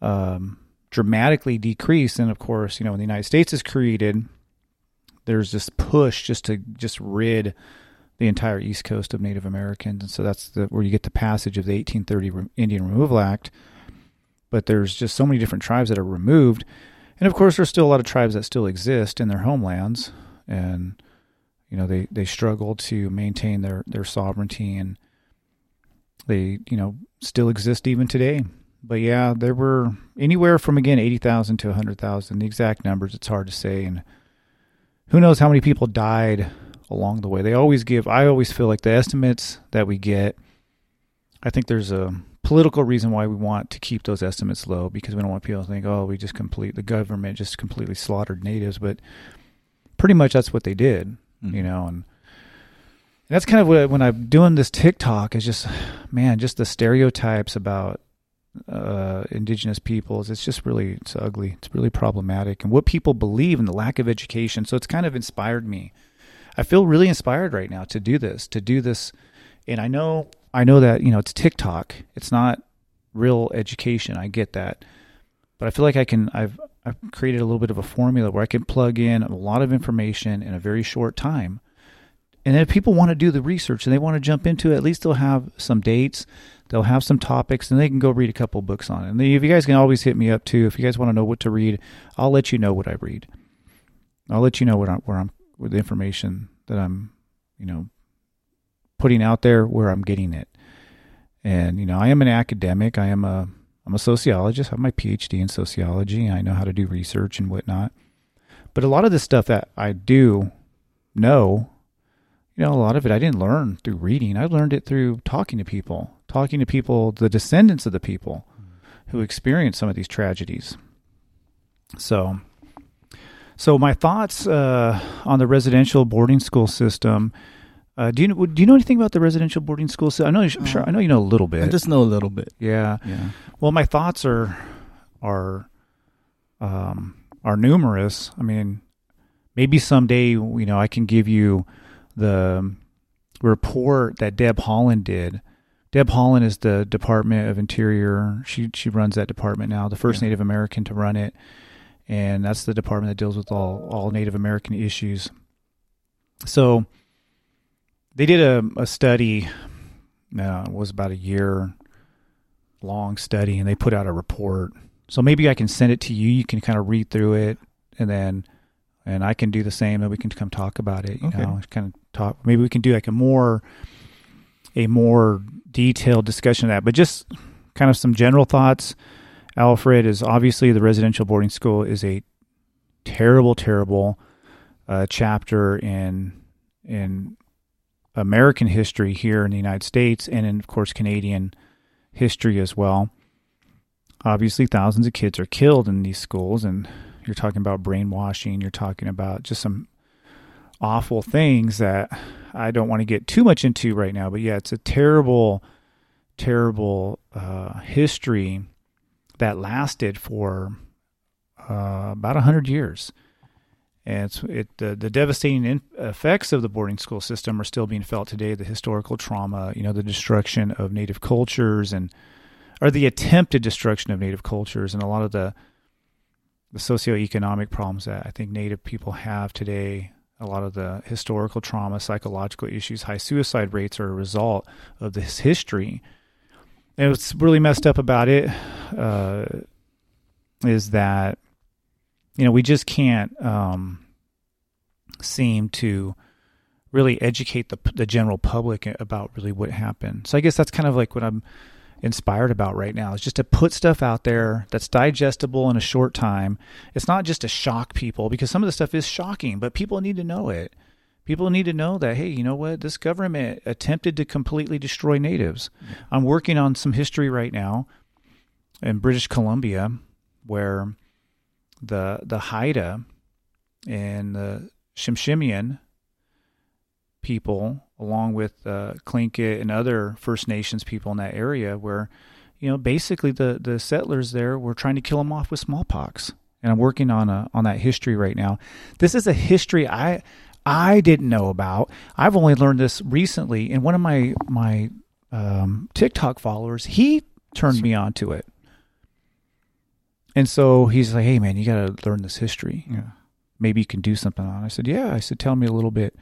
um, dramatically decreased. And of course, you know, when the United States is created, there's this push just to just rid the entire East Coast of Native Americans, and so that's the, where you get the passage of the 1830 Indian Removal Act. But there's just so many different tribes that are removed. And of course, there's still a lot of tribes that still exist in their homelands, and you know they they struggle to maintain their their sovereignty, and they you know still exist even today. But yeah, there were anywhere from again eighty thousand to hundred thousand. The exact numbers it's hard to say, and who knows how many people died along the way. They always give. I always feel like the estimates that we get. I think there's a political reason why we want to keep those estimates low because we don't want people to think, oh, we just complete the government just completely slaughtered natives, but pretty much that's what they did, Mhm. you know, and that's kind of what when I'm doing this TikTok is just, man, just the stereotypes about uh, indigenous peoples. It's just really it's ugly. It's really problematic, and what people believe and the lack of education. So it's kind of inspired me. I feel really inspired right now to do this, to do this, and I know I know that you know it's TikTok. It's not real education. I get that, but I feel like I can. I've I've created a little bit of a formula where I can plug in a lot of information in a very short time. And if people want to do the research and they want to jump into it, at least they'll have some dates, they'll have some topics, and they can go read a couple books on it. And if you guys can always hit me up too, if you guys want to know what to read, I'll let you know what I read. I'll let you know what I'm, where I'm with the information that I'm, you know, putting out there, where I'm getting it. And you know, I am an academic. I am a I'm a sociologist. I have my PhD in sociology. I know how to do research and whatnot. But a lot of the stuff that I do know, you know, a lot of it I didn't learn through reading. I learned it through talking to people, talking to people, the descendants of the people who experienced some of these tragedies. So, so my thoughts uh, on the residential boarding school system. Uh, do you know, do you know anything about the residential boarding school system? I know, I'm sure, I know you know a little bit. I just know a little bit. yeah. Yeah. Well, my thoughts are are um, are numerous. I mean, maybe someday you know I can give you the report that Deb Haaland did. Deb Haaland is the Department of Interior. She she runs that department now, the first Yeah. Native American to run it, and that's the department that deals with all all Native American issues. So they did a, a study. Uh, it was about a year long study and they put out a report. So maybe I can send it to you. You can kind of read through it and then and I can do the same and we can come talk about it, you Okay. know, kind of talk maybe we can do like a more a more detailed discussion of that. But just kind of some general thoughts. Alfred is obviously the residential boarding school is a terrible, terrible uh, chapter in in American history here in the United States, and in, of course Canadian history as well. Obviously, thousands of kids are killed in these schools, and you're talking about brainwashing. You're talking about just some awful things that I don't want to get too much into right now. But yeah, it's a terrible, terrible uh, history that lasted for uh, about a hundred years. And it's, it the, the devastating in, effects of the boarding school system are still being felt today. The historical trauma, you know, the destruction of native cultures and or the attempted destruction of native cultures and a lot of the the socioeconomic problems that I think native people have today, a lot of the historical trauma, psychological issues, high suicide rates are a result of this history. And what's really messed up about it uh, is that you know we just can't um, seem to really educate the the general public about really what happened. So I guess that's kind of like what I'm inspired about right now is just to put stuff out there that's digestible in a short time. It's not just to shock people because some of the stuff is shocking, but people need to know it. People need to know that, hey, you know what? This government attempted to completely destroy natives. I'm working on some history right now in British Columbia where the the Haida and the Tsimshian people along with uh, Tlingit and other First Nations people in that area, where you know basically the the settlers there were trying to kill them off with smallpox. And I'm working on a on that history right now. This is a history I I didn't know about. I've only learned this recently, and one of my my um, TikTok followers he turned me on to it. And so he's like, "Hey man, you got to learn this history. Yeah. Maybe you can do something on." it. I said, "Yeah." I said, "Tell me a little bit."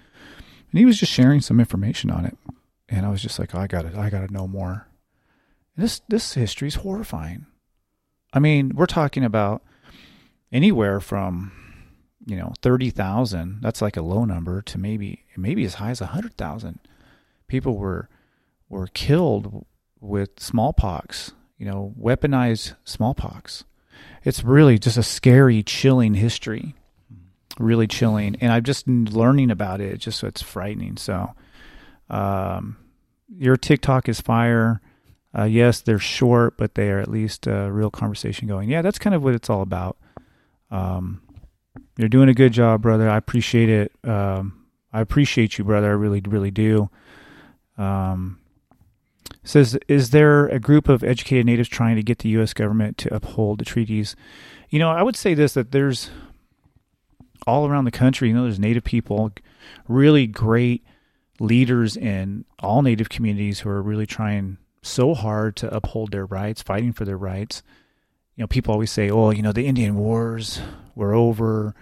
and he was just sharing some information on it, and I was just like, oh, I got to, I got to know more. And this this history is horrifying. I mean, we're talking about anywhere from you know thirty thousand. That's like a low number to maybe maybe as high as a hundred thousand. People were were killed with smallpox. You know, weaponized smallpox. It's really just a scary, chilling history really chilling. And I'm just learning about it. Just so it's frightening. So, um, your TikTok is fire. Uh, yes, they're short, but they are at least a real conversation going. Yeah, that's kind of what it's all about. Um, you're doing a good job, brother. I appreciate it. Um, I appreciate you, brother. I really, really do. Um, says, is there a group of educated natives trying to get the U.S. government to uphold the treaties? You know, I would say this that there's all around the country. You know, there's Native people, really great leaders in all Native communities who are really trying so hard to uphold their rights, fighting for their rights. You know, people always say, "Oh, you know, the Indian Wars were over."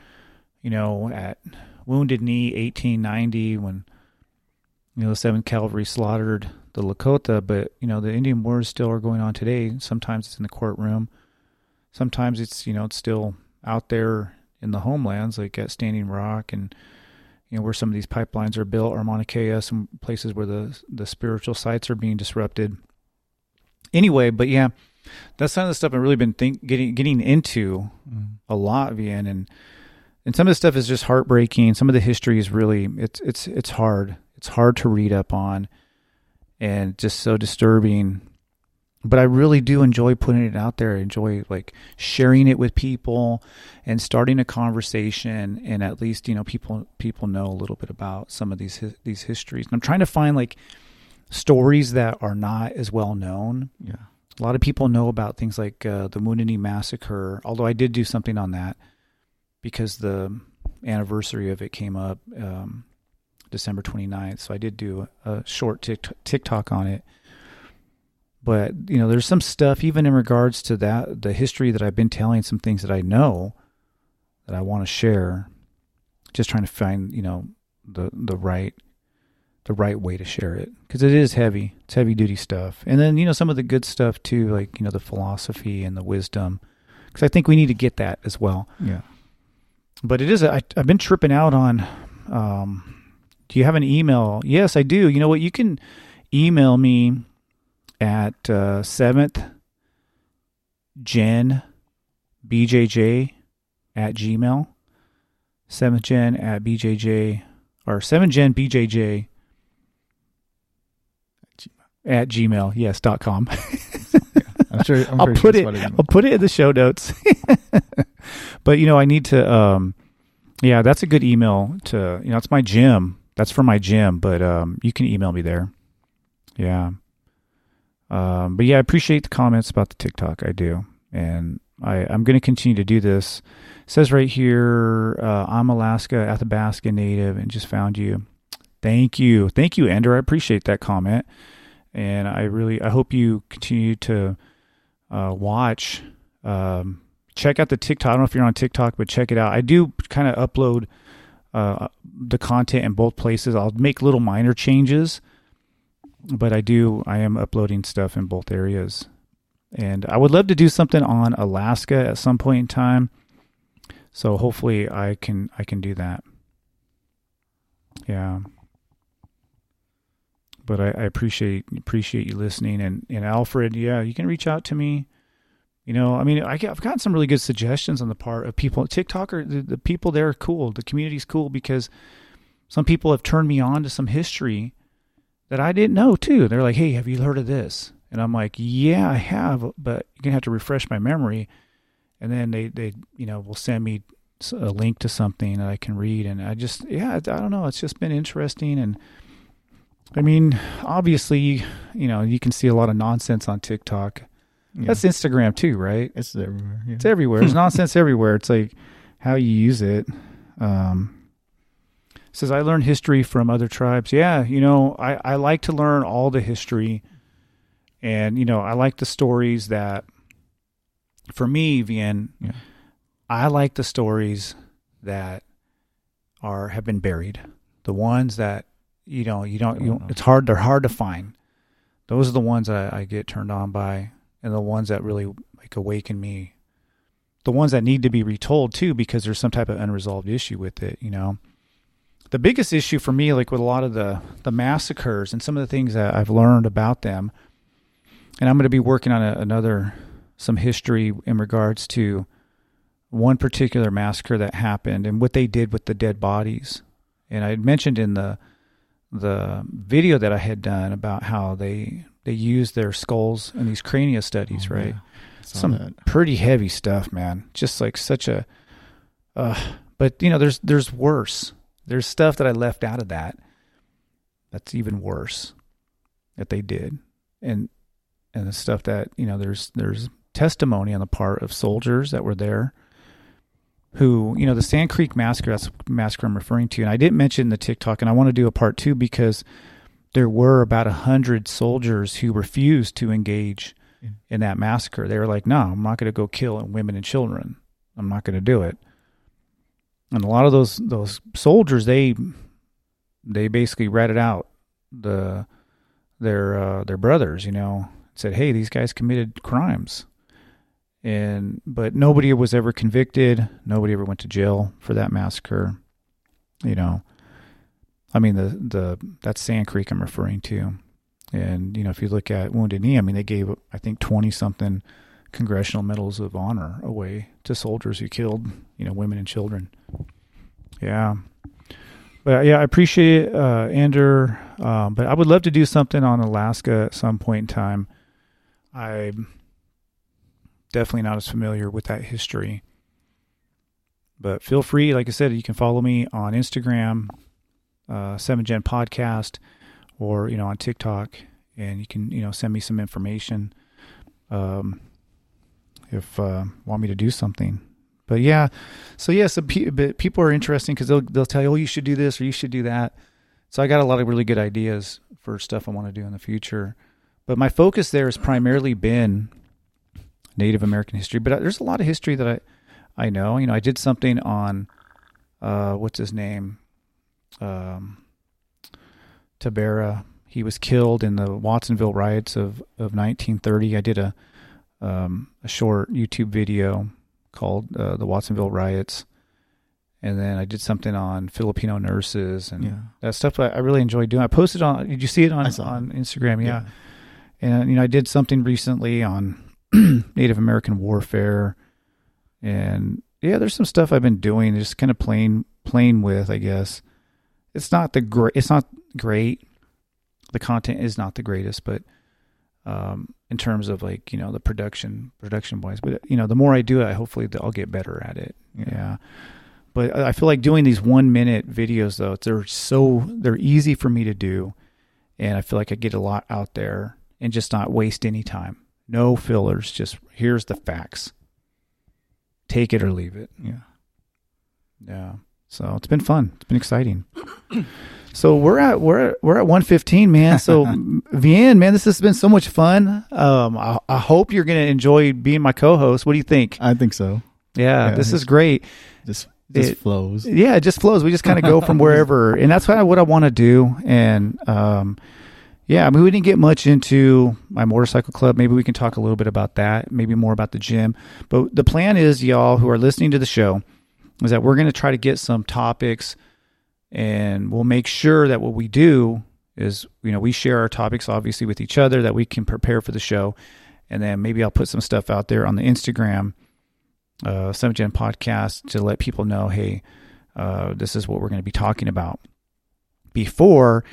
You know, at Wounded Knee, 1890, when you know the Seventh Cavalry slaughtered the Lakota, but you know the Indian Wars still are going on today. Sometimes it's in the courtroom, sometimes it's you know it's still out there in the homelands, like at Standing Rock and you know where some of these pipelines are built, or Mauna Kea, some places where the the spiritual sites are being disrupted. Anyway, but yeah, that's some of the stuff I've really been think getting getting into mm. a lot, Vien, and and some of the stuff is just heartbreaking. Some of the history is really it's it's it's hard. It's hard to read up on, and just so disturbing but I really do enjoy putting it out there. I enjoy like sharing it with people and starting a conversation and at least, you know, people people know a little bit about some of these these histories. And I'm trying to find like stories that are not as well known. Yeah. A lot of people know about things like uh, the Knee massacre, although I did do something on that because the anniversary of it came up um, December 29th. So I did do a short TikTok on it but you know, there's some stuff even in regards to that the history that I've been telling, some things that I know that I want to share. Just trying to find you know the the right the right way to share it because it is heavy. It's heavy duty stuff, and then you know some of the good stuff too, like you know the philosophy and the wisdom, because I think we need to get that as well. Yeah. But it is. A, I, I've been tripping out on. Um, do you have an email? Yes, I do. You know what? You can email me at uh, 7th gen bjj at gmail. Seventh gen at bjj or seven gen bjj at gmail yes dot com. I'm sure. I'm I'll put it. that's what means. I'll put it in the show notes. but you know, I need to. Um, yeah, that's a good email to. You know, it's my gym. That's for my gym. But um, you can email me there. Yeah. Um, but yeah, I appreciate the comments about the TikTok. I do, and I I'm going to continue to do this. It says right here, uh, I'm Alaska Athabasca native, and just found you. Thank you, thank you, Ender. I appreciate that comment, and I really I hope you continue to uh, watch. Um, check out the TikTok. I don't know if you're on TikTok, but check it out. I do kind of upload uh, the content in both places. I'll make little minor changes, but I do. I am uploading stuff in both areas, and I would love to do something on Alaska at some point in time. So hopefully, I can I can do that. Yeah. But I, I appreciate appreciate you listening and, and Alfred, yeah, you can reach out to me. You know, I mean, I I've gotten some really good suggestions on the part of people. TikTok are the, the people there are cool. The community's cool because some people have turned me on to some history that I didn't know too. They're like, "Hey, have you heard of this?" And I'm like, "Yeah, I have, but you're gonna have to refresh my memory." And then they they you know will send me a link to something that I can read, and I just yeah, I don't know. It's just been interesting, and I mean, obviously, you know, you can see a lot of nonsense on TikTok. Yeah. That's Instagram too, right? it's everywhere. Yeah. It's everywhere. There's nonsense everywhere. It's like how you use it. Um, says I learned history from other tribes. Yeah, you know, I, I like to learn all the history, and you know, I like the stories that. For me, Vien, Yeah. I like the stories that are have been buried. The ones that you know you don't. You, Oh, no. it's hard. They're hard to find. Those are the ones that I, I get turned on by, and the ones that really like awaken me the ones that need to be retold too because there's some type of unresolved issue with it you know? The biggest issue for me like with a lot of the the massacres and some of the things that i've learned about them and i'm going to be working on a, another some history in regards to one particular massacre that happened and what they did with the dead bodies. And i had mentioned in the the video that i had done about how they they use their skulls in these crania studies Oh, right yeah. Some that. pretty heavy stuff, man. Just like such a, uh, but you know, there's there's worse. There's stuff that I left out of that. That's even worse that they did, and and the stuff that you know, there's there's testimony on the part of soldiers that were there. Who you know the Sand Creek massacre? That's the massacre I'm referring to, and I didn't mention the TikTok, and I want to do a part two because there were about a hundred soldiers who refused to engage in that massacre. They were like, "No, I'm not going to go kill women and children. I'm not going to do it." And a lot of those those soldiers, they they basically ratted out the their uh, their brothers. You know, said, "Hey, these guys committed crimes," and but nobody was ever convicted. Nobody ever went to jail for that massacre. You know, I mean the the that's Sand Creek I'm referring to. And you know, if you look at Wounded Knee, I mean, they gave I think twenty something congressional medals of honor away to soldiers who killed you know women and children. Yeah, but yeah, I appreciate it, uh, Ander. Um, but I would love to do something on Alaska at some point in time. I'm definitely not as familiar with that history. But feel free, like I said, you can follow me on Instagram, uh, Seven Gen Podcast or you know on TikTok, and you can you know send me some information um, if uh, want me to do something. But yeah, so yeah, so pe- but people are interesting because they'll they'll tell you, oh, you should do this or you should do that. So I got a lot of really good ideas for stuff I want to do in the future. But my focus there has primarily been Native American history. But uh, there's a lot of history that I I know. You know, I did something on uh, what's his name. Um, Tobera. He was killed in the Watsonville riots of, of 1930. I did a um, a short YouTube video called uh, "The Watsonville Riots," and then I did something on Filipino nurses and Yeah. that stuff. I, I really enjoyed doing. I posted on. Did you see it on on Instagram? Yeah. and you know I did something recently on Native American warfare, and yeah, there's some stuff I've been doing, just kind of playing playing with. I guess it's not the great. It's not great. The content is not the greatest, but um, in terms of like you know the production production wise, but you know the more I do it, hopefully I'll get better at it. Yeah. yeah. But I feel like doing these one minute videos though, they're so they're easy for me to do, and I feel like I get a lot out there and just not waste any time. No fillers. Just here's the facts. Take it or leave it. Yeah. Yeah. So it's been fun. It's been exciting. So we're at we're at, we're at 115, man. So Vien, man, this has been so much fun. Um, I, I hope you're gonna enjoy being my co-host. What do you think? I think so. Yeah, yeah this is great. Just just it, flows. Yeah, it just flows. We just kind of go from wherever, and that's kind of what I want to do. And um, yeah, I mean, we didn't get much into my motorcycle club. Maybe we can talk a little bit about that. Maybe more about the gym. But the plan is, y'all who are listening to the show, is that we're going to try to get some topics, and we'll make sure that what we do is, you know, we share our topics obviously with each other that we can prepare for the show, and then maybe I'll put some stuff out there on the Instagram uh, Seventh Gen podcast to let people know, hey, uh, this is what we're going to be talking about before.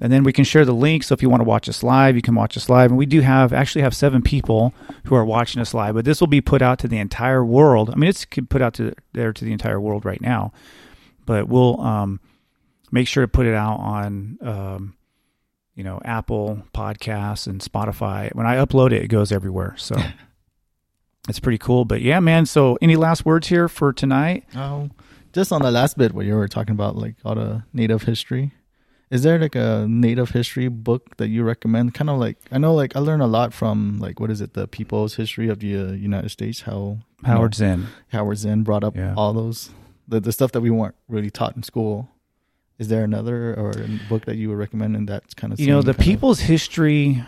And then we can share the link. So if you want to watch us live, you can watch us live. And we do have actually have seven people who are watching us live, but this will be put out to the entire world. I mean, it's put out to there to the entire world right now, but we'll um, make sure to put it out on um, you know Apple Podcasts and Spotify. When I upload it, it goes everywhere. So it's pretty cool. But yeah, man. So any last words here for tonight? Oh, just on the last bit where you were talking about like all the native history. Is there like a native history book that you recommend? Kind of like I know, like I learned a lot from like what is it, the People's History of the uh, United States? How Howard know, Zinn. Howard Zinn brought up yeah. all those the the stuff that we weren't really taught in school. Is there another or a book that you would recommend in that kind of? You know, the People's of... History,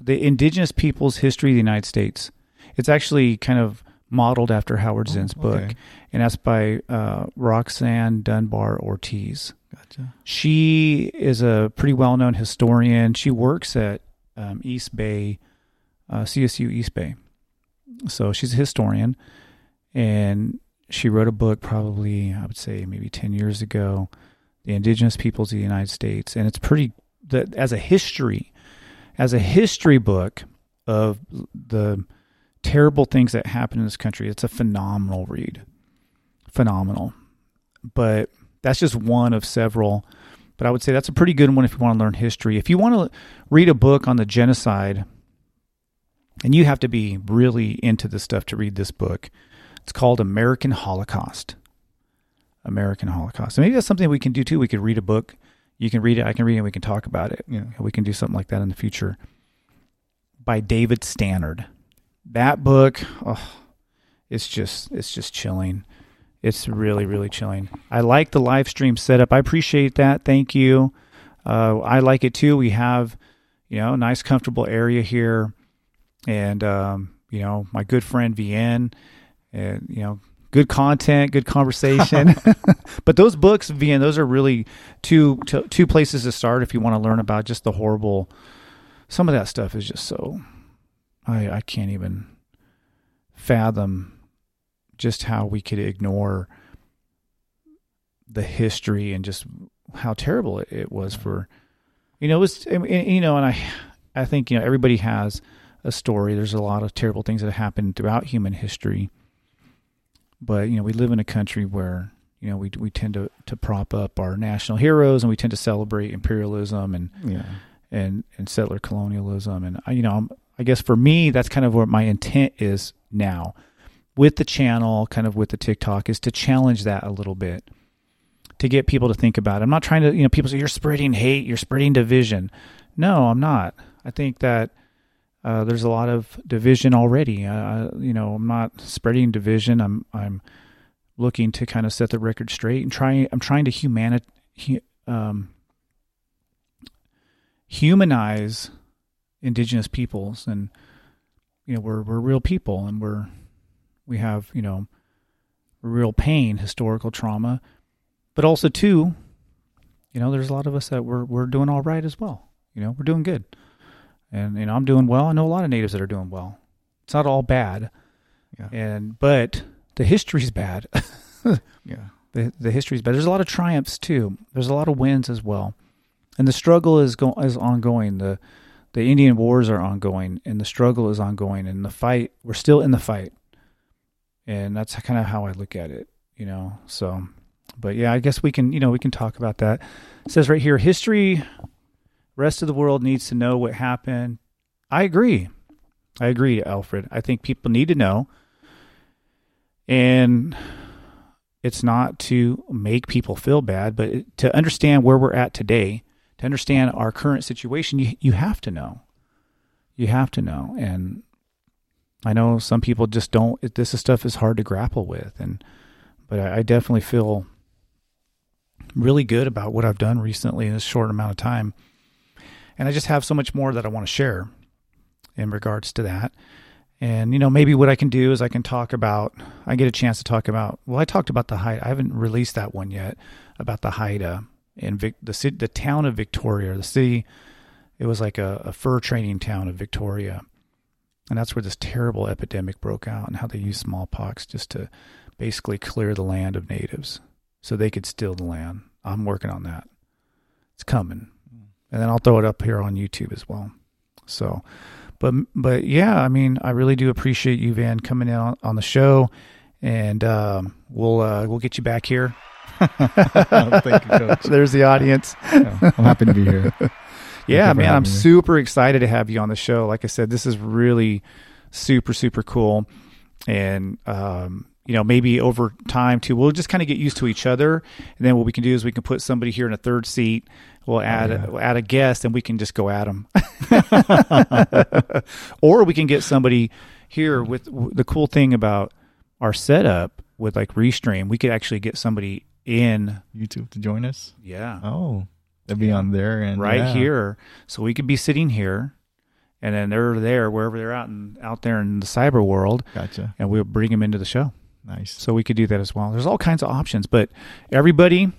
the Indigenous People's History of the United States it's actually kind of modeled after Howard oh, Zinn's oh, okay. book, and that's by uh, Roxanne Dunbar Ortiz. Gotcha. She is a pretty well-known historian. She works at um, East Bay, uh, CSU East Bay. So she's a historian, and she wrote a book probably I would say maybe ten years ago, "The Indigenous Peoples of the United States," and it's pretty that as a history, as a history book of the terrible things that happen in this country. It's a phenomenal read. Phenomenal. But that's just one of several. But I would say that's a pretty good one if you want to learn history. If you want to read a book on the genocide, and you have to be really into this stuff to read this book, it's called American Holocaust. American Holocaust. And maybe that's something we can do too. We could read a book. You can read it. I can read it. and We can talk about it. You know, we can do something like that in the future. By David Stannard that book, oh, it's just it's just chilling. It's really really chilling. I like the live stream setup. I appreciate that. Thank you. Uh, I like it too. We have you know nice comfortable area here, and um, you know my good friend Vien, and you know good content, good conversation. but those books, Vien, those are really two two places to start if you want to learn about just the horrible. Some of that stuff is just so I, I can't even fathom just how we could ignore the history and just how terrible it, it was for you know it was you know and I I think you know everybody has a story. There's a lot of terrible things that happened throughout human history. But you know we live in a country where you know we we tend to to prop up our national heroes and we tend to celebrate imperialism and yeah. and and settler colonialism. And you know I'm I guess for me, that's kind of what my intent is now with the channel, kind of with the TikTok, is to challenge that a little bit, to get people to think about it. I'm not trying to, you know, people say you're spreading hate, you're spreading division. No, I'm not. I think that uh, there's a lot of division already. Uh, you know, I'm not spreading division. I'm I'm looking to kind of set the record straight and trying. I'm trying to humani- um, humanize indigenous peoples and you know we're we're real people and we're we have you know real pain historical trauma but also too you know there's a lot of us that we're we're doing all right as well you know we're doing good and you know I'm doing well I know a lot of natives that are doing well It's not all bad. Yeah. And but the history's bad. Yeah. the the history's bad. There's a lot of triumphs too. There's a lot of wins as well, and the struggle is go is ongoing. the The Indian wars are ongoing, and the struggle is ongoing, and the fight. We're still in the fight, and that's kind of how I look at it. You know, so. But yeah, I guess we can you know we can talk about that. It says right here, history. Rest of the world needs to know what happened. I agree. I agree, Alfred. I think people need to know. And it's not to make people feel bad, but to understand where we're at today, to understand our current situation, you you have to know. You have to know. And I know some people just don't this stuff is hard to grapple with and but I, I definitely feel really good about what I've done recently in this short amount of time. And I just have so much more that I want to share in regards to that. And you know, maybe what I can do is I can talk about. I get a chance to talk about. Well, I talked about the Haida. I haven't released that one yet about the Haida uh, in Vic, the city, the town of Victoria, the city. It was like a, a fur trading town of Victoria, and that's where this terrible epidemic broke out, and how they used smallpox just to basically clear the land of natives, so they could steal the land. I'm working on that. It's coming, and then I'll throw it up here on YouTube as well. So but but yeah, I mean, I really do appreciate you, Van, coming in on, on the show, and um, we'll uh, we'll get you back here. Thank you, Coach. There's the audience. Yeah, I'm happy to be here. yeah, man, I'm super excited to have you on the show. Like I said, this is really super super cool, and um, you know maybe over time too, we'll just kind of get used to each other, and then what we can do is we can put somebody here in a third seat. We'll add yeah. we'll add a guest, and we can just go at them. or we can get somebody here with the cool thing about our setup with like restream. We could actually get somebody in, YouTube to join us. yeah, Oh, they'll be on there and right yeah. here. So we could be sitting here, and then they're there wherever they're out and out there in the cyber world, Gotcha. and we'll bring them into the show. Nice. So we could do that as well. There's all kinds of options, but everybody,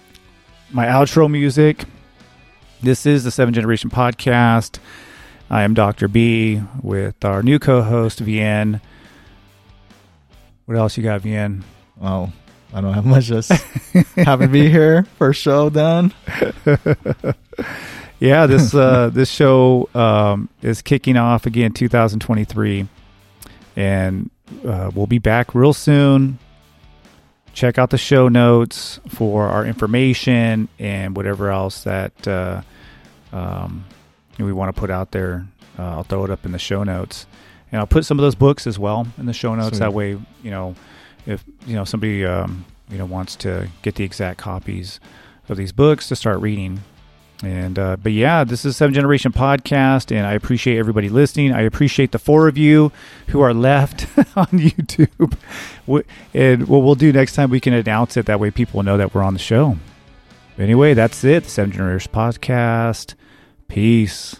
my outro music. This is the Seven Generation Podcast. I am Dr. B with our new co-host Vien. What else you got, Vien? Well, I don't have much. Just happy to be here. First show done. Yeah, this uh, this show um, is kicking off again 2023, and uh, we'll be back real soon. Check out the show notes for our information and whatever else that uh, um, we want to put out there. Uh, I'll throw it up in the show notes, and I'll put some of those books as well in the show notes. Sweet. That way, you know, if you know somebody um, you know wants to get the exact copies of these books to start reading. And uh, but yeah, this is Seven Generation Podcast, and I appreciate everybody listening. I appreciate the four of you who are left on YouTube. And what we'll do next time, we can announce it. That way, people know that we're on the show. Anyway, that's it. The Seven Generation Podcast. Peace.